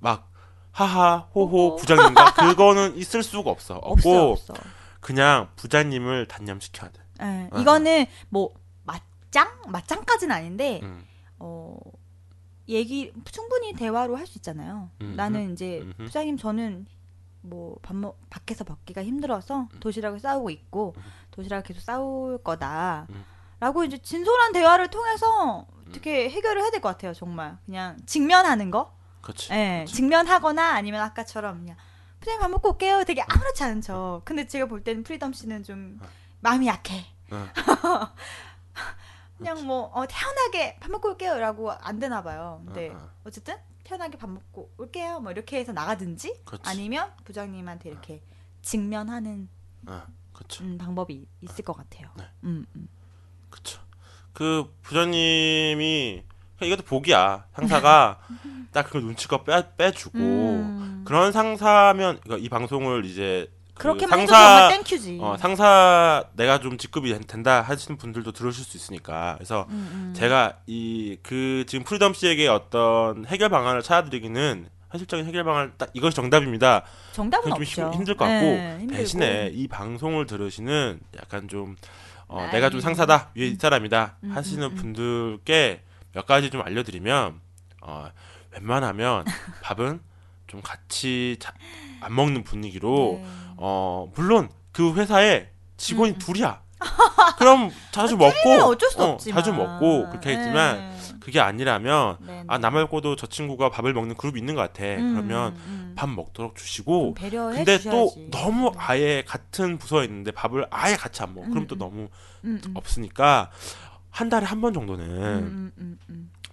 막 하하 호호. 부장님과 그거는 있을 수가 없어. 없고 없어, 없어. 그냥 부장님을 단념시켜야 돼. 예. 아. 이거는 뭐 맞짱? 맞짱까지는 아닌데 음. 어 얘기 충분히 대화로 할 수 있잖아요. 음흠. 나는 이제 음흠. 부장님 저는 뭐밥 먹 밖에서 먹기가 힘들어서 도시락을 싸오고 있고 음. 도시락을 계속 싸올 거다. 음. 라고 이제 진솔한 대화를 통해서 어떻게 해결을 해야 될 것 같아요, 정말. 그냥 직면하는 거? 그렇지. 예, 그치. 직면하거나 아니면 아까처럼 그냥 부장님 밥 먹고 올게요. 되게 아무렇지 않은 척. 근데 제가 볼 때는 프리덤 씨는 좀 어. 마음이 약해. 어. 그냥 뭐 어, 태연하게 밥 먹고 올게요 라고 안 되나 봐요. 근데 어, 어. 어쨌든 태연하게 밥 먹고 올게요. 뭐 이렇게 해서 나가든지 그렇지. 아니면 부장님한테 이렇게 직면하는 어, 그렇죠. 음, 방법이 있을 것 같아요. 네. 음, 음. 그쵸. 그 부장님이 그냥 이것도 복이야. 상사가 딱 그걸 눈치껏 빼 빼주고 음. 그런 상사면 그러니까 이 방송을 이제 그 그렇게만 해도 상사 thank you지. 어, 상사 내가 좀 직급이 된- 된다 하시는 분들도 들으실 수 있으니까 그래서 음, 음. 제가 이 그 지금 프리덤 씨에게 어떤 해결 방안을 찾아드리기는 현실적인 해결 방안 딱 이것이 정답입니다. 정답은 좀 없죠. 힘, 힘들 것 같고 네. 대신에 이 방송을 들으시는 약간 좀 어, 아이. 내가 좀 상사다 위에 음, 하시는 음, 음. 분들께 몇 가지 좀 알려드리면 어, 웬만하면 밥은 좀 같이 자- 안 먹는 분위기로 네. 어 물론 그 회사에 직원이 음. 둘이야. 그럼 자주 먹고 는 어쩔 수 어, 없지만 자주 먹고 그렇게 했지만 네. 그게 아니라면 네, 아 네. 나 말고도 저 친구가 밥을 먹는 그룹이 있는 것 같아. 음, 그러면 음. 밥 먹도록 주시고 배려해 근데 또 주셔야지. 너무 네. 아예 같은 부서에 있는데 밥을 아예 같이 안 먹어. 그럼 음, 또 음. 너무 음, 음. 없으니까 한 달에 한 번 정도는 음, 음, 음,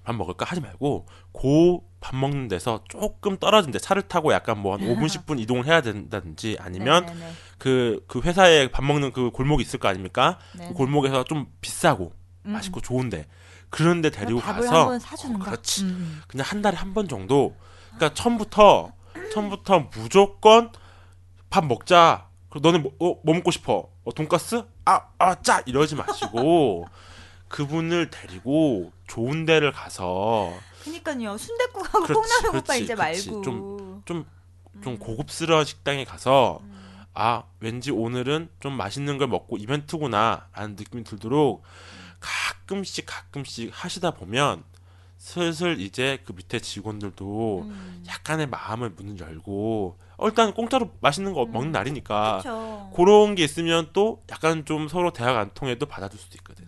밥 먹을까 하지 말고 고 밥 먹는 데서 조금 떨어진 데 차를 타고 약간 뭐 한 5분 10분 이동을 해야 된다든지 음. 아니면 네, 네, 네. 그그 회사에 밥 먹는 그 골목이 있을 거 아닙니까? 네, 그 네. 골목에서 좀 비싸고 음, 맛있고 좋은데 그런 데 데리고 가서 어, 거. 그렇지. 음, 그냥 한 달에 한 번 정도. 그러니까 처음부터 처음부터 무조건 밥 먹자. 그리고 너는 뭐, 어, 뭐 먹고 싶어? 어, 돈까스? 아, 아, 짜 이러지 마시고 그분을 데리고 좋은 데를 가서 그니까요. 순대국하고 콩나물국밥 이제 그렇지. 말고. 좀좀 음. 고급스러운 식당에 가서 음. 아 왠지 오늘은 좀 맛있는 걸 먹고 이벤트구나라는 느낌이 들도록 가끔씩 가끔씩 하시다 보면 슬슬 이제 그 밑에 직원들도 음. 약간의 마음을 문을 열고 어, 일단 공짜로 맛있는 거 음. 먹는 날이니까 그쵸. 그런 게 있으면 또 약간 좀 서로 대화가 안 통해도 받아줄 수도 있거든.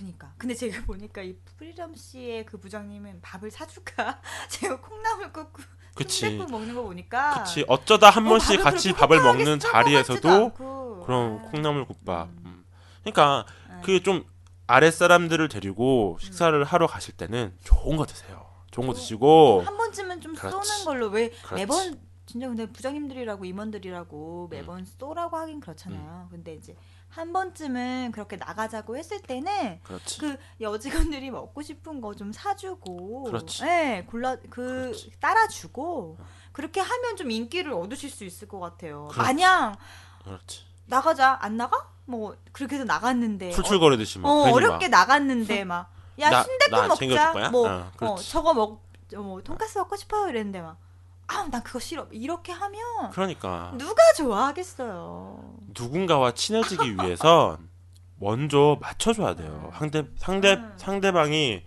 어, 그니까. 근데 제가 보니까 이 프리덤 씨의 그 부장님은 밥을 사줄까? 제가 콩나물국 그치. 순대국 먹는 거 보니까. 그치. 어쩌다 한 어, 번씩 같이 밥을 먹는 자리에서도. 그런 아, 콩나물 국밥. 음. 음. 그러니까 아. 그 좀 아랫사람들을 데리고 식사를 하러 가실 때는 좋은 거 드세요. 좋은 거 좀- 드시고 한 번쯤은 좀 그렇지. 쏘는 걸로 왜 그렇지. 매번 진짜 근데 부장님들이라고 임원들이라고 매번 쏘라고 하긴 그렇잖아요. 근데 이제 한 번쯤은 그렇게 나가자고 했을 때는 그렇지. 그 여직원들이 먹고 싶은 거 좀 사주고, 그렇지. 네, 골라 그 그렇지. 따라주고 그렇게 하면 좀 인기를 얻으실 수 있을 것 같아요. 그렇지. 마냥 그렇지. 나가자 안 나가? 뭐 그렇게 해서 나갔는데 출출거리듯이 어, 막. 어 어렵게 막. 나갔는데 막야 챙겨줄 먹자? 뭐 어, 어. 저거 먹뭐 돈까스 먹고 싶어요 이랬는데 막 아, 난 그거 싫어. 이렇게 하면 그러니까 누가 좋아하겠어요. 누군가와 친해지기 위해서 먼저 맞춰줘야 돼요. 상대 상대 음. 상대방이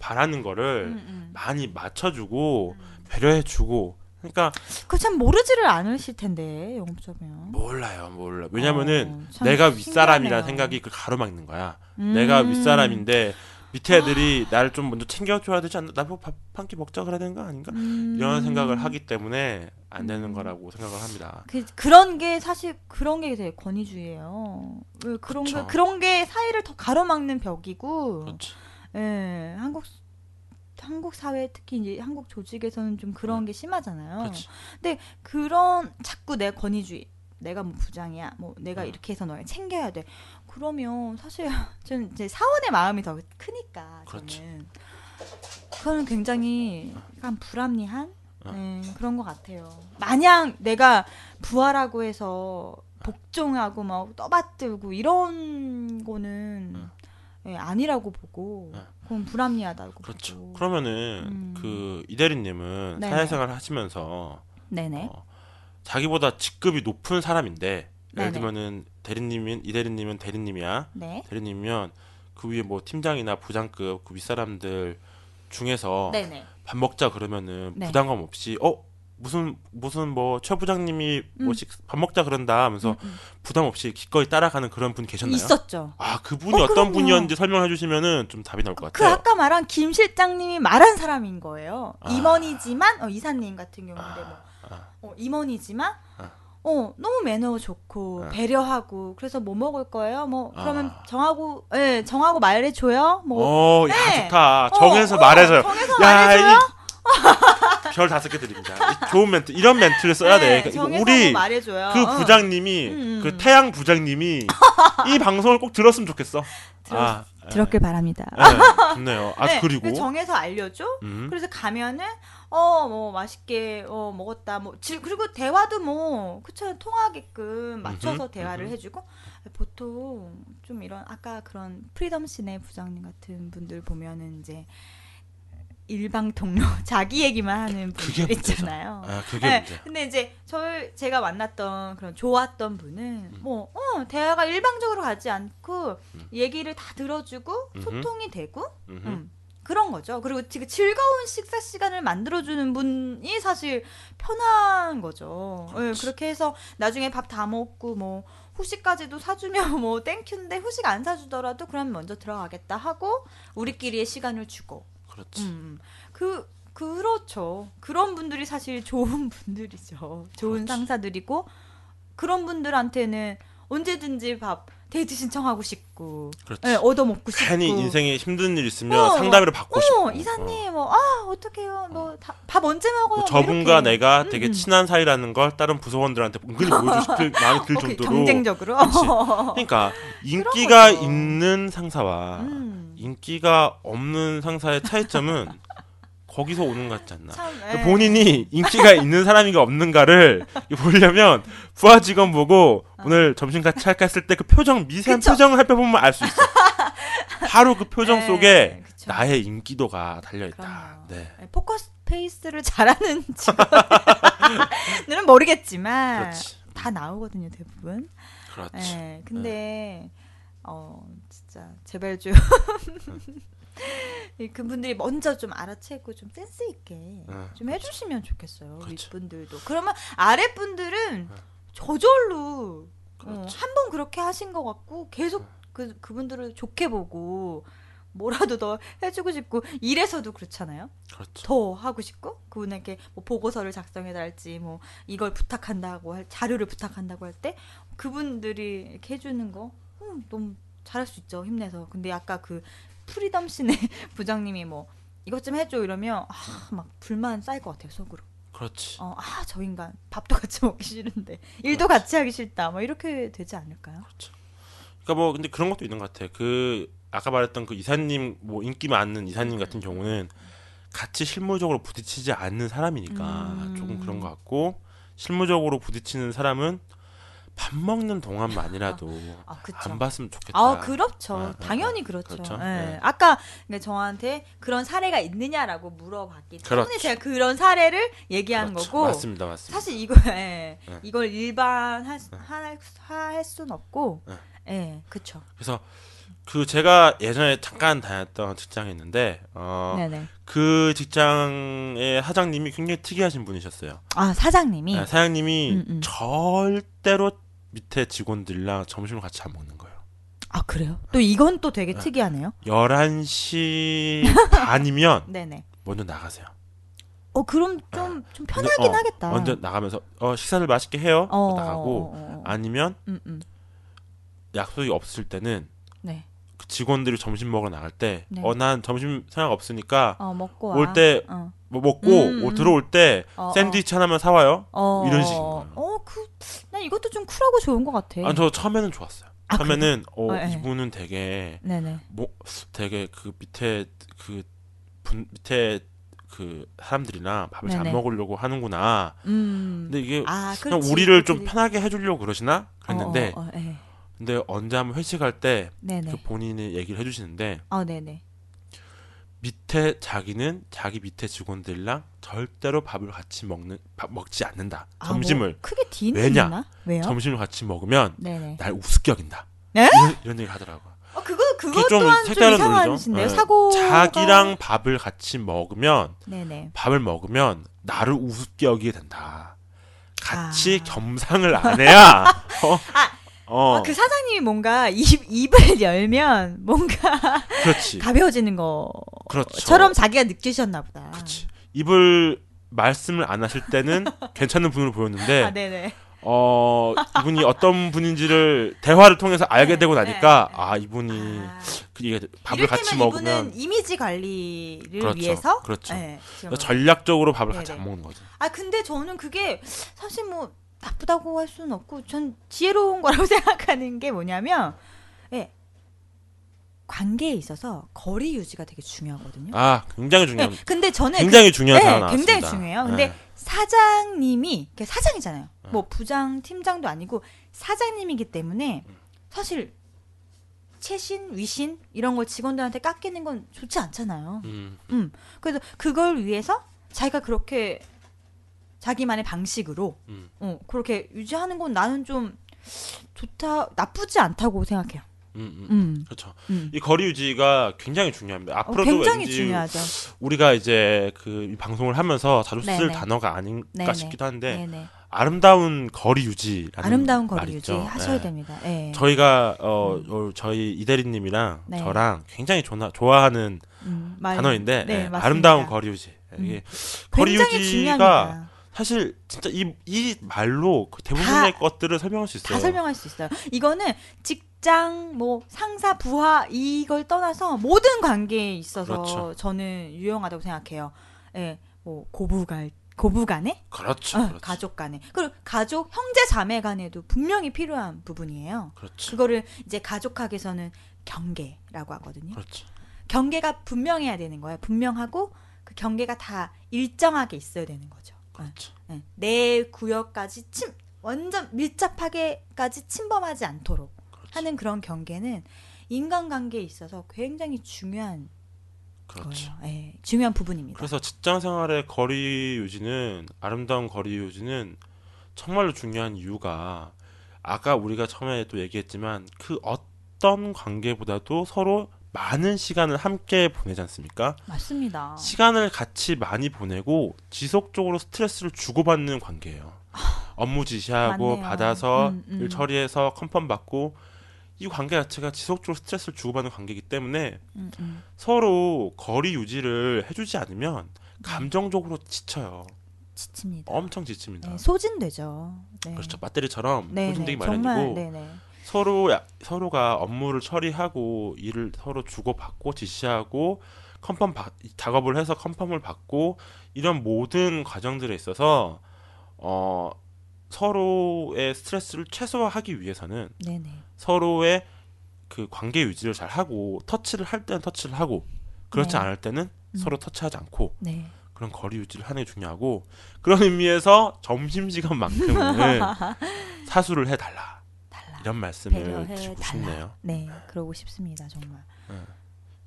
바라는 거를 음, 음. 많이 맞춰주고 배려해주고. 그러니까 그거 참 모르지를 않으실 텐데 영업자면. 몰라요, 몰라. 왜냐면은 어, 참 내가 윗사람이라는. 생각이 그 가로막는 거야. 음. 내가 윗사람인데 밑에 애들이 나를 좀 먼저 챙겨줘야 되지 않나? 나보고 밥 한 끼 먹자 그래야 되는 거 아닌가? 음. 이런 생각을 하기 때문에 안 되는 음. 거라고 생각을 합니다. 그 그런 게 사실 그런 게 되게 권위주의예요. 왜 그런 그쵸. 게 그런 게 사이를 더 가로막는 벽이고. 그렇지. 예, 한국 한국 사회 특히 이제 한국 조직에서는 좀 그런 게 심하잖아요. 그렇지. 근데 그런 자꾸 내 권위주의, 내가 뭐 부장이야, 뭐 내가 음. 이렇게 해서 널 챙겨야 돼. 그러면 사실 저는 이제 사원의 마음이 더 크니까 그렇지. 저는 그거는 굉장히 약간 불합리한 어. 네, 그런 것 같아요. 마냥 내가 부하라고 해서 복종하고 막 떠받들고 이런 거는 어. 예, 아니라고 보고 어. 그건 불합리하다고 그렇죠. 보고. 그러면은 음. 그 이대리님은 네네. 사회생활 하시면서 네네. 어, 자기보다 직급이 높은 사람인데 네네. 예를 들면은 대리님인 이 대리님은 대리님이야. 네. 대리님이면 그 위에 뭐 팀장이나 부장급 그 윗사람들 중에서 네네. 밥 먹자 그러면은 네. 부담감 없이 어 무슨 무슨 뭐 최 부장님이 음. 뭐식 밥 먹자 그런다 하면서 음, 음. 부담 없이 기꺼이 따라가는 그런 분 계셨나요? 있었죠. 아 그분이 어, 어, 떤. 분이었는지 설명해 주시면은 좀 답이 나올 것그 같아요. 아까 말한 김 실장님이 말한 사람인 거예요. 아. 임원이지만 어, 이사님 같은 경우인데 뭐 아, 어, 임원이지만 아. 어 너무 매너 좋고 아. 배려하고 그래서 뭐 먹을 거예요? 뭐 그러면 아. 정하고 예 정하고 말해 줘요. 뭐 어, 야 네. 좋다. 어, 정해서 어, 말해줘요. 정해서 야, 말해줘요. 별 다섯 개 드립니다. 이 좋은 멘트, 이런 멘트를 써야 돼. 네, 그러니까 정해서 우리 뭐 말해줘요. 그 어. 부장님이, 음, 음. 그 태양 부장님이 이 방송을 꼭 들었으면 좋겠어. 들었- 아, 예. 들었길 바랍니다. 예, 좋네요. 아, 네, 그리고. 정해서 알려줘. 음, 그래서 가면은 어 뭐 맛있게 어 먹었다 뭐 질- 그리고 대화도 뭐 그쵸 통하게끔 맞춰서 음흠, 대화를 음흠. 해주고 보통 좀 이런 아까 그런 프리덤 씨네 부장님 같은 분들 보면은 이제 일방 통로 자기 얘기만 하는 그게 분들. 있잖아요. 아, 그게 네, 문제. 근데 이제 저 제가 만났던 그런 좋았던 분은 음. 뭐 어, 대화가 일방적으로 가지 않고 음. 얘기를 다 들어주고 음흠. 소통이 되고. 음, 그런 거죠. 그리고 되게 즐거운 식사 시간을 만들어주는 분이 사실 편한 거죠. 예, 그렇지. 그렇게 해서 나중에 밥 다 먹고 뭐 후식까지도 사주면 뭐 thank you인데 후식 안 사주더라도 그럼 먼저 들어가겠다 하고 우리끼리의 시간을 주고. 그렇지. 음, 그 그렇죠. 그런 분들이 사실 좋은 분들이죠. 좋은 그렇지. 상사들이고 그런 분들한테는 언제든지 밥 데이트 신청하고 싶고, 그렇지. 예, 얻어 먹고 싶고. 괜히 인생에 힘든 일 있으면 어, 상담을 받고 싶고. 어, 이사님, 뭐, 아, 어떡해요. 뭐, 다- 밥 언제 먹어요? 뭐뭐 저분과 이렇게. 내가 음, 되게 음. 친한 사이라는 걸 다른 부서원들한테 은근히 보여주고 싶을 마음이 들 정도로. 경쟁적으로. 그렇지. 그러니까 인기가. 있는 상사와 음. 인기가 없는 상사의 차이점은 거기서 오는 것 같지 않나. 참, 그러니까 예. 본인이 인기가 있는 사람인가 없는가를 보려면 부하 직원 보고 오늘 점심 같이 할까 했을 때 그 표정 미세한 어. 그쵸. 표정을 살펴보면 알 수 있어. 바로 그 표정 예, 속에 그쵸. 나의 인기도가 달려 있다. 네. 예, 포커 페이스를 잘하는 직원들은 모르겠지만 그렇지. 다 나오거든요 대부분. 그렇지. 예, 근데 어 진짜 제발 좀이 그분들이 먼저 좀 알아채고 좀 센스 있게 응, 좀 해주시면 좋겠어요 그렇죠. 윗분들도 그러면 아랫분들은 저절로 어, 그렇지. 한번 그렇게 하신 것 같고 계속 그 그분들을 좋게 보고 뭐라도 더 해주고 싶고 일에서도 그렇잖아요. 그렇죠. 더 하고 싶고 그분에게 뭐 보고서를 작성해달지 뭐 이걸 부탁한다고 할 자료를 부탁한다고 할 때 그분들이 이렇게 해주는 거 음, 너무 잘할 수 있죠 힘내서 근데 아까 그 프리덤 씨네 부장님이 뭐 이것 좀 해줘 이러면 아, 막 불만 쌓일 것 같아요 속으로 그렇지. 어, 아 저 인간 밥도 같이 먹기 싫은데 일도 같이 하기 싫다 뭐 이렇게 되지 않을까요? 그러니까 뭐 근데 그런 것도 있는 것 같아. 그 아까 말했던 그 이사님 뭐 인기 많은 이사님 같은 경우는 같이 실무적으로 부딪히지 않는 사람이니까 음. 조금 그런 것 같고 실무적으로 부딪히는 사람은 밥 먹는 동안만이라도 아. 안 봤으면 좋겠다. 아, 그렇죠. 아, 아, 당연히 아, 그렇죠. 그렇죠. 예. 네. 아까 저한테 그런 사례가 있느냐라고 물어봤기 때문에 그렇죠. 제가 그런 사례를 얘기한 그렇죠. 거고 맞습니다, 맞습니다. 사실 이거 예, 네. 이걸 일반 할, 할, 할 수는 없고 네. 예, 그렇죠. 그래서 그 제가 예전에 잠깐 다녔던 직장이 있는데 어, 네네. 그 직장의 사장님이 굉장히 특이하신 분이셨어요. 아 사장님이 네, 사장님이 음, 음. 절대로 밑에 직원들이랑 점심을 같이 안 먹는 거예요. 아 그래요? 또 이건 또 되게 네. 특이하네요. 11시 반이면 네네. 먼저 나가세요. 어 그럼 좀좀 먼저, 편하긴 어, 하겠다. 먼저 나가면서 어, 식사를 맛있게 해요. 어, 나가고 어, 어, 어. 아니면 음, 음. 약속이 없을 때는 네. 그 직원들이 점심 먹으러 나갈 때, 네. 어, 난 점심 생각 없으니까, 어 먹고 와. 올 때, 어. 뭐 먹고, 음, 오- 음. 들어올 때, 어, 샌드위치 하나만 사와요. 어, 이런 어, 식인 거예요. 어, 그, 난 이것도 좀 쿨하고 좋은 것 같아. 아, 저 처음에는 좋았어요. 아, 처음에는, 어, 어, 예. 이분은 되게, 네네. 뭐, 되게 그 밑에, 그, 분, 밑에 그 사람들이나 밥을 잘 네네. 먹으려고 하는구나. 음. 근데 이게, 아, 그냥 그렇지. 우리를 좀 그렇지. 편하게 해주려고 그러시나? 그랬는데, 어, 어, 어, 예. 근데 언제 한번 회식할 때. 그 본인이 얘기를 해주시는데, 어, 네네. 밑에 자기는 자기 밑에 직원들이랑 절대로 밥을 같이 먹는 밥 먹지 않는다. 아, 점심을 뭐 크게 뒤는 왜냐? 왜요? 점심을 같이 먹으면 네네. 날 우습게 여긴다. 네? 이런, 이런 얘기를 하더라고요. 어, 그거 그거 좀 또한 색다른. 논리죠. 사고 자기랑 밥을 같이 먹으면 네네. 밥을 먹으면 나를 우습게 여기게 된다. 같이 아. 겸상을 안 해야. 어, 아, 어, 어, 그 사장님이 뭔가 입 입을 열면 뭔가 그렇지, 가벼워지는 것처럼 그렇죠. 자기가 느끼셨나 보다. 그렇지. 입을 말씀을 안 하실 때는 괜찮은 분으로 보였는데 아. 어 이분이 어떤 분인지를 대화를 통해서 알게 네, 되고 나니까 네, 네. 아 이분이 아, 그 이게 밥을 같이 먹으면 이분은 이미지 관리를 그렇죠, 위해서 그렇죠. 네, 전략적으로 밥을 같이. 안 먹는 거죠. 아 근데 저는 그게 사실 뭐 나쁘다고 할 수는 없고 전 지혜로운 거라고 생각하는 게 뭐냐면 예 관계에 있어서 거리 유지가 되게 중요하거든요. 아 굉장히 네, 중요한 근데 저는 굉장히 중요한 네, 단어 나왔습니다. 굉장히 중요해요. 근데 네. 사장님이 그러니까 사장이잖아요. 뭐 부장, 팀장도 아니고 사장님이기 때문에 사실 최신, 위신 이런 걸 직원들한테 깎이는 건 좋지 않잖아요. 음, 음. 그래서 그걸 위해서 자기가 그렇게 자기만의 방식으로 음. 어, 그렇게 유지하는 건 나는 좀 좋다, 나쁘지 않다고 생각해요. 음, 음. 음. 그렇죠. 음. 이 거리 유지가 굉장히 중요합니다. 어, 앞으로도 굉장히 왠지 중요하죠. 우리가 이제 그이 방송을 하면서 자주 쓸 네네. 단어가 아닌가 네네. 싶기도 한데 네네. 아름다운 거리 유지라는 아름다운 거리 말 유지 있죠. 하셔야 네. 됩니다. 예. 저희가 어, 어, 저희 이대리님이랑 네. 저랑 굉장히 좋아, 좋아하는 음, 말- 단어인데 네, 예. 아름다운 거리 유지. 이게 거리 굉장히 유지가 중요합니다. 사실 진짜 이, 이 말로 그 대부분의 것들을 설명할 수 있어요. 다 설명할 수 있어요. 이거는 직장, 뭐 상사, 부하 이걸 떠나서 모든 관계에 있어서 그렇죠. 저는 유용하다고 생각해요. 예, 뭐 고부갈 고부 간에 그렇죠. 어, 그렇죠. 가족 간에 그리고 가족 형제 자매 간에도 분명히 필요한 부분이에요. 그렇죠. 그거를 이제 가족학에서는 경계라고 하거든요. 그렇죠. 경계가 분명해야 되는 거예요. 분명하고 그 경계가 다 일정하게 있어야 되는 거죠. 그렇죠. 예, 내 구역까지 침 완전 밀접하게까지 침범하지 않도록 그렇죠. 하는 그런 경계는 인간관계에 있어서 굉장히 중요한 그렇죠. 거예요. 예, 중요한 부분입니다. 그래서 직장 생활의 거리 유지는 아름다운 거리 유지는 정말로 중요한 이유가 아까 우리가 처음에 또 얘기했지만 그 어떤 관계보다도 서로 많은 시간을 함께 보내지 않습니까? 맞습니다. 시간을 같이 많이 보내고 지속적으로 스트레스를 주고받는 관계예요. 업무 지시하고 맞네요. 받아서 음, 음. 일 처리해서 컨펌 받고 이 관계 자체가 지속적으로 스트레스를 주고받는 관계이기 때문에 음, 음. 서로 거리 유지를 해주지 않으면 감정적으로 지쳐요. 지칩니다. 엄청 지칩니다. 네, 소진되죠. 네. 그렇죠. 배터리처럼 네, 소진되기 네, 마련이고. 서로 야- 서로가 업무를 처리하고 일을 서로 주고받고 지시하고 컨펌 받- 작업을 해서 컨펌을 받고 이런 모든 과정들에 있어서 어 서로의 스트레스를 최소화하기 위해서는 네네. 서로의 그 관계 유지를 잘 하고 터치를 할 때는 터치를 하고 그렇지 네. 않을 때는 음. 서로 터치하지 않고 네. 그런 거리 유지를 하는 게 중요하고 그런 의미에서 점심 시간만큼은 사수를 해달라 달라. 이런 말씀을 드리고. 싶네요. 네, 그러고 싶습니다, 정말.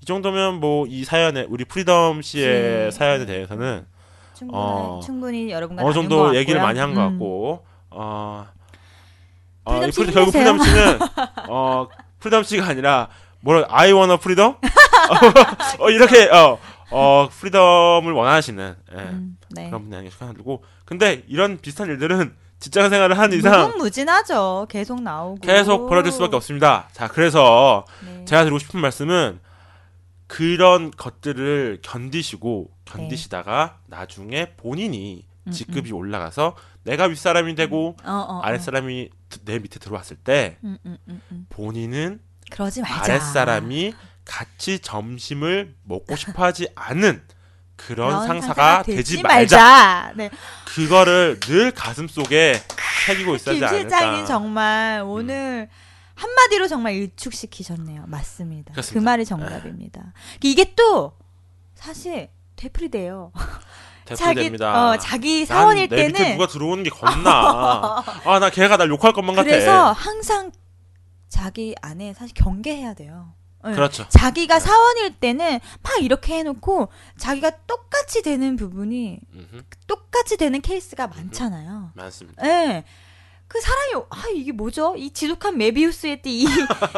이 정도면 뭐 이 사연에 우리 프리덤 씨의 네. 사연에 대해서는 충분히 어, 충분히 여러분과 어느 정도 것 얘기를. 많이 한것 음. 같고 어, 어, 프리덤 프리, 결국. 프리덤 씨는 어 프리덤 씨가 아니라 뭐라 I wanna freedom 어, 이렇게 어, 어 freedom을 원하시는 예, 음, 네. 그런 분이 생각들고 근데 이런 비슷한 일들은 직장 생활을 하는 이상 무궁무진하죠. 계속 나오고 계속 벌어질 수밖에 없습니다. 자 그래서 네. 제가 드리고 싶은 말씀은 그런 것들을 견디시고 견디시다가 나중에 본인이 음, 직급이 올라가서 내가 윗사람이 되고 어, 어, 어. 아랫사람이 내 밑에 들어왔을 때 음, 음, 음, 음. 본인은. 아랫사람이 같이 점심을 먹고 싶어 하지 않은 그런 상사가 되지 말자. 말자. 네. 그거를 늘 가슴 속에 새기고 있어야 김 하지 실장이 않을까. 음. 정말 오늘 한마디로 정말 일축시키셨네요. 맞습니다. 그 그렇습니다. 네. 말이 정답입니다. 이게 또 사실 되풀이돼요. 자기. 어 자기 사원일 내 밑에 때는 누가 들어오는 게 겁나. 아, 나 걔가 날 욕할 것만 같아. 그래서 항상 자기 안에 사실 경계해야 돼요. 네. 그렇죠. 자기가 사원일 때는 막 이렇게 해놓고 자기가 똑같이 되는 부분이 음흠, 똑같이 되는 케이스가 많잖아요. 많습니다. 예. 그 사람이 아 이게 뭐죠? 이 지독한 메비우스의 띠, 이,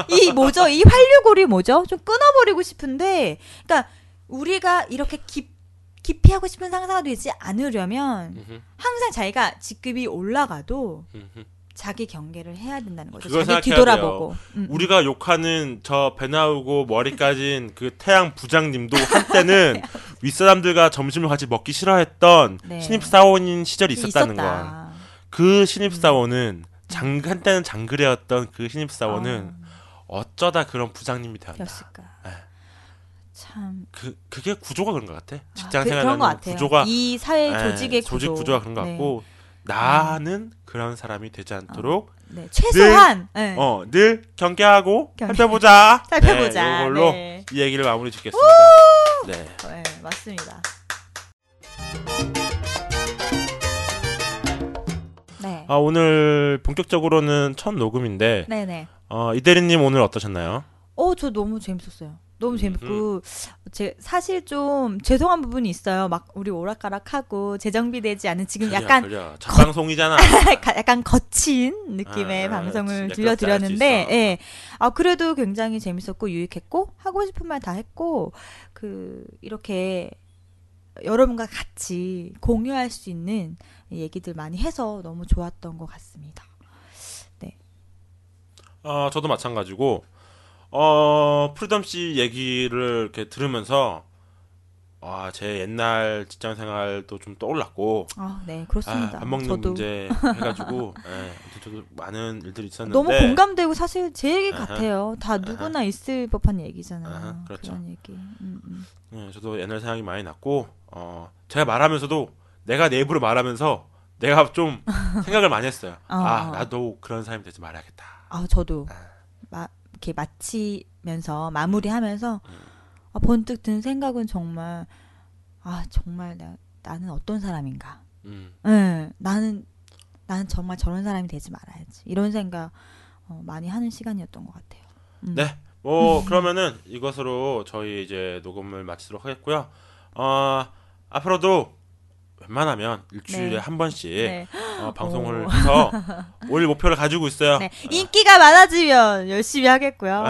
이 뭐죠? 이 활류골이 뭐죠? 좀 끊어버리고 싶은데, 그러니까 우리가 이렇게 깊 깊이 하고 싶은 상사가 되지 않으려면 음흠, 항상 자기가 직급이 올라가도 음흠. 자기 경계를 해야 된다는 거죠. 그걸 자기 뒤돌아보고. 음, 음. 우리가 욕하는 저 배 나오고 머리 까진 그 태양 부장님도 한때는 윗사람들과 점심을 같이 먹기 싫어했던 네. 신입사원인 시절이 있었다는 있었다. 거야. 그 신입사원은 장, 한때는 장그래였던 그 신입사원은 어쩌다 그런 부장님이 어, 되었나. 였을까. 네. 참 그, 그게 구조가 그런 것 같아. 아, 직장 그, 것 생활하는. 구조가. 이 사회 예, 조직의 구조. 조직 구조가 그런 것 네. 같고, 나는 그런 사람이 되지 않도록, 네, 최소한 네. 어, 늘 경계하고 경계. 살펴보자. 살펴보자. 네, 이걸로 네. 이 얘기를 마무리 짓겠습니다. 네. 네, 맞습니다. 네. 아, 오늘 본격적으로는 첫 녹음인데, 네네. 어, 이대리님 오늘 어떠셨나요? 어, 저 너무 재밌었어요. 너무 음, 재밌고, 제, 사실 좀 죄송한 부분이 있어요. 막, 우리 오락가락하고, 재정비되지 않은 지금 그려, 약간, 그려. 첫 방송이잖아. 가- 약간 거친 느낌의 아, 방송을 진짜 들려드렸는데. 예. 아, 그래도 굉장히 재밌었고, 유익했고, 하고 싶은 말 다 했고, 그, 이렇게, 여러분과 같이 공유할 수 있는 얘기들 많이 해서 너무 좋았던 것 같습니다. 어, 저도 마찬가지고, 어, 프리덤 씨 얘기를 이렇게 들으면서, 아, 제 옛날 직장 생활도 좀 떠올랐고, 아, 네, 아, 그렇습니다. 밥 먹는 저도 문제 해가지고, 예, 저도 많은 일들이 있었는데, 너무 공감되고 사실 제 얘기 아하. 같아요. 다 누구나 있을 법한 얘기잖아요. 아하, 그렇죠. 런 얘기. 음, 음. 예, 저도 옛날 생각이 많이 났고, 어, 제가 말하면서도, 내가 내 입으로 말하면서, 내가 좀 생각을 많이 했어요. 어, 아, 어. 나도 그런 사람이 되지 말아야겠다. 아, 저도 마, 이렇게 마치면서 마무리하면서 음. 아, 번뜩 든 생각은 정말 아 정말 나, 나는 어떤 사람인가. 음, 예, 나는 나는 정말 저런 사람이 되지 말아야지. 이런 생각 어, 많이 하는 시간이었던 것 같아요. 음. 네. 뭐 그러면은 이것으로 저희 이제 녹음을 마치도록 하겠고요. 어, 앞으로도 웬만하면 일주일에 네. 한 번씩 네. 어, 방송을 오. 해서 올 목표를 가지고 있어요. 네. 인기가 많아지면 열심히 하겠고요.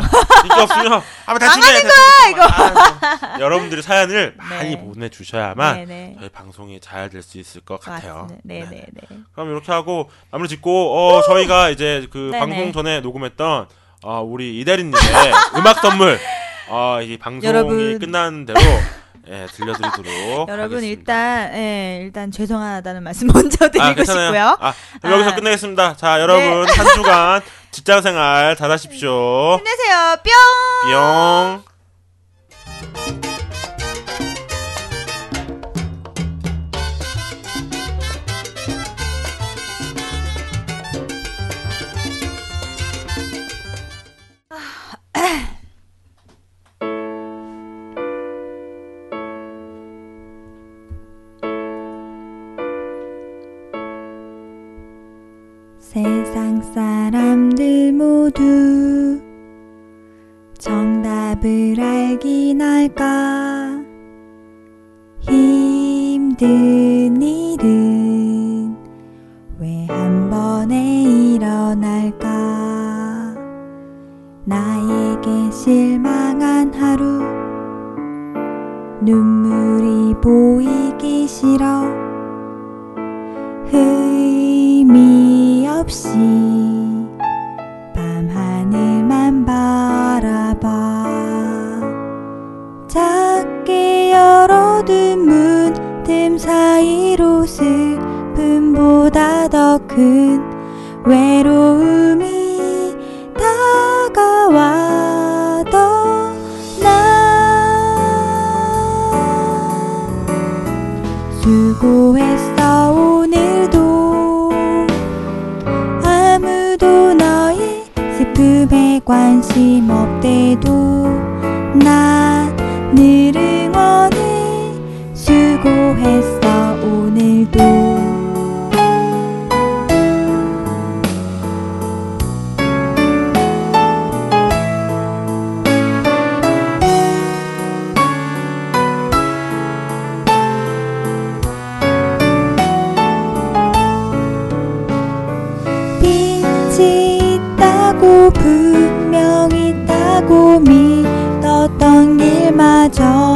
인기 없으면 한번 다시 해. 거야 이거. 여러분들이 사연을 많이 네. 보내주셔야만 네네. 저희 방송이 잘 될 수 있을 것 같아요. 네네네. 그럼 이렇게 하고 마무리 짓고 어, 저희가 이제 그. 방송 전에 녹음했던 어, 우리 이대리님의 음악 선물 어, 이 방송이 여러분. 끝나는 대로 예, 들려드리도록 여러분 하겠습니다. 일단 예, 일단 죄송하다는 말씀 먼저 드리고 아, 괜찮아요. 싶고요. 아, 그럼 여기서 아. 끝내겠습니다. 자, 여러분 한 주간 직장 생활 잘하십시오. 힘내세요. 뿅. 뿅. 세상 사람들 모두 정답을 알긴 할까 있다고 믿었던 길마저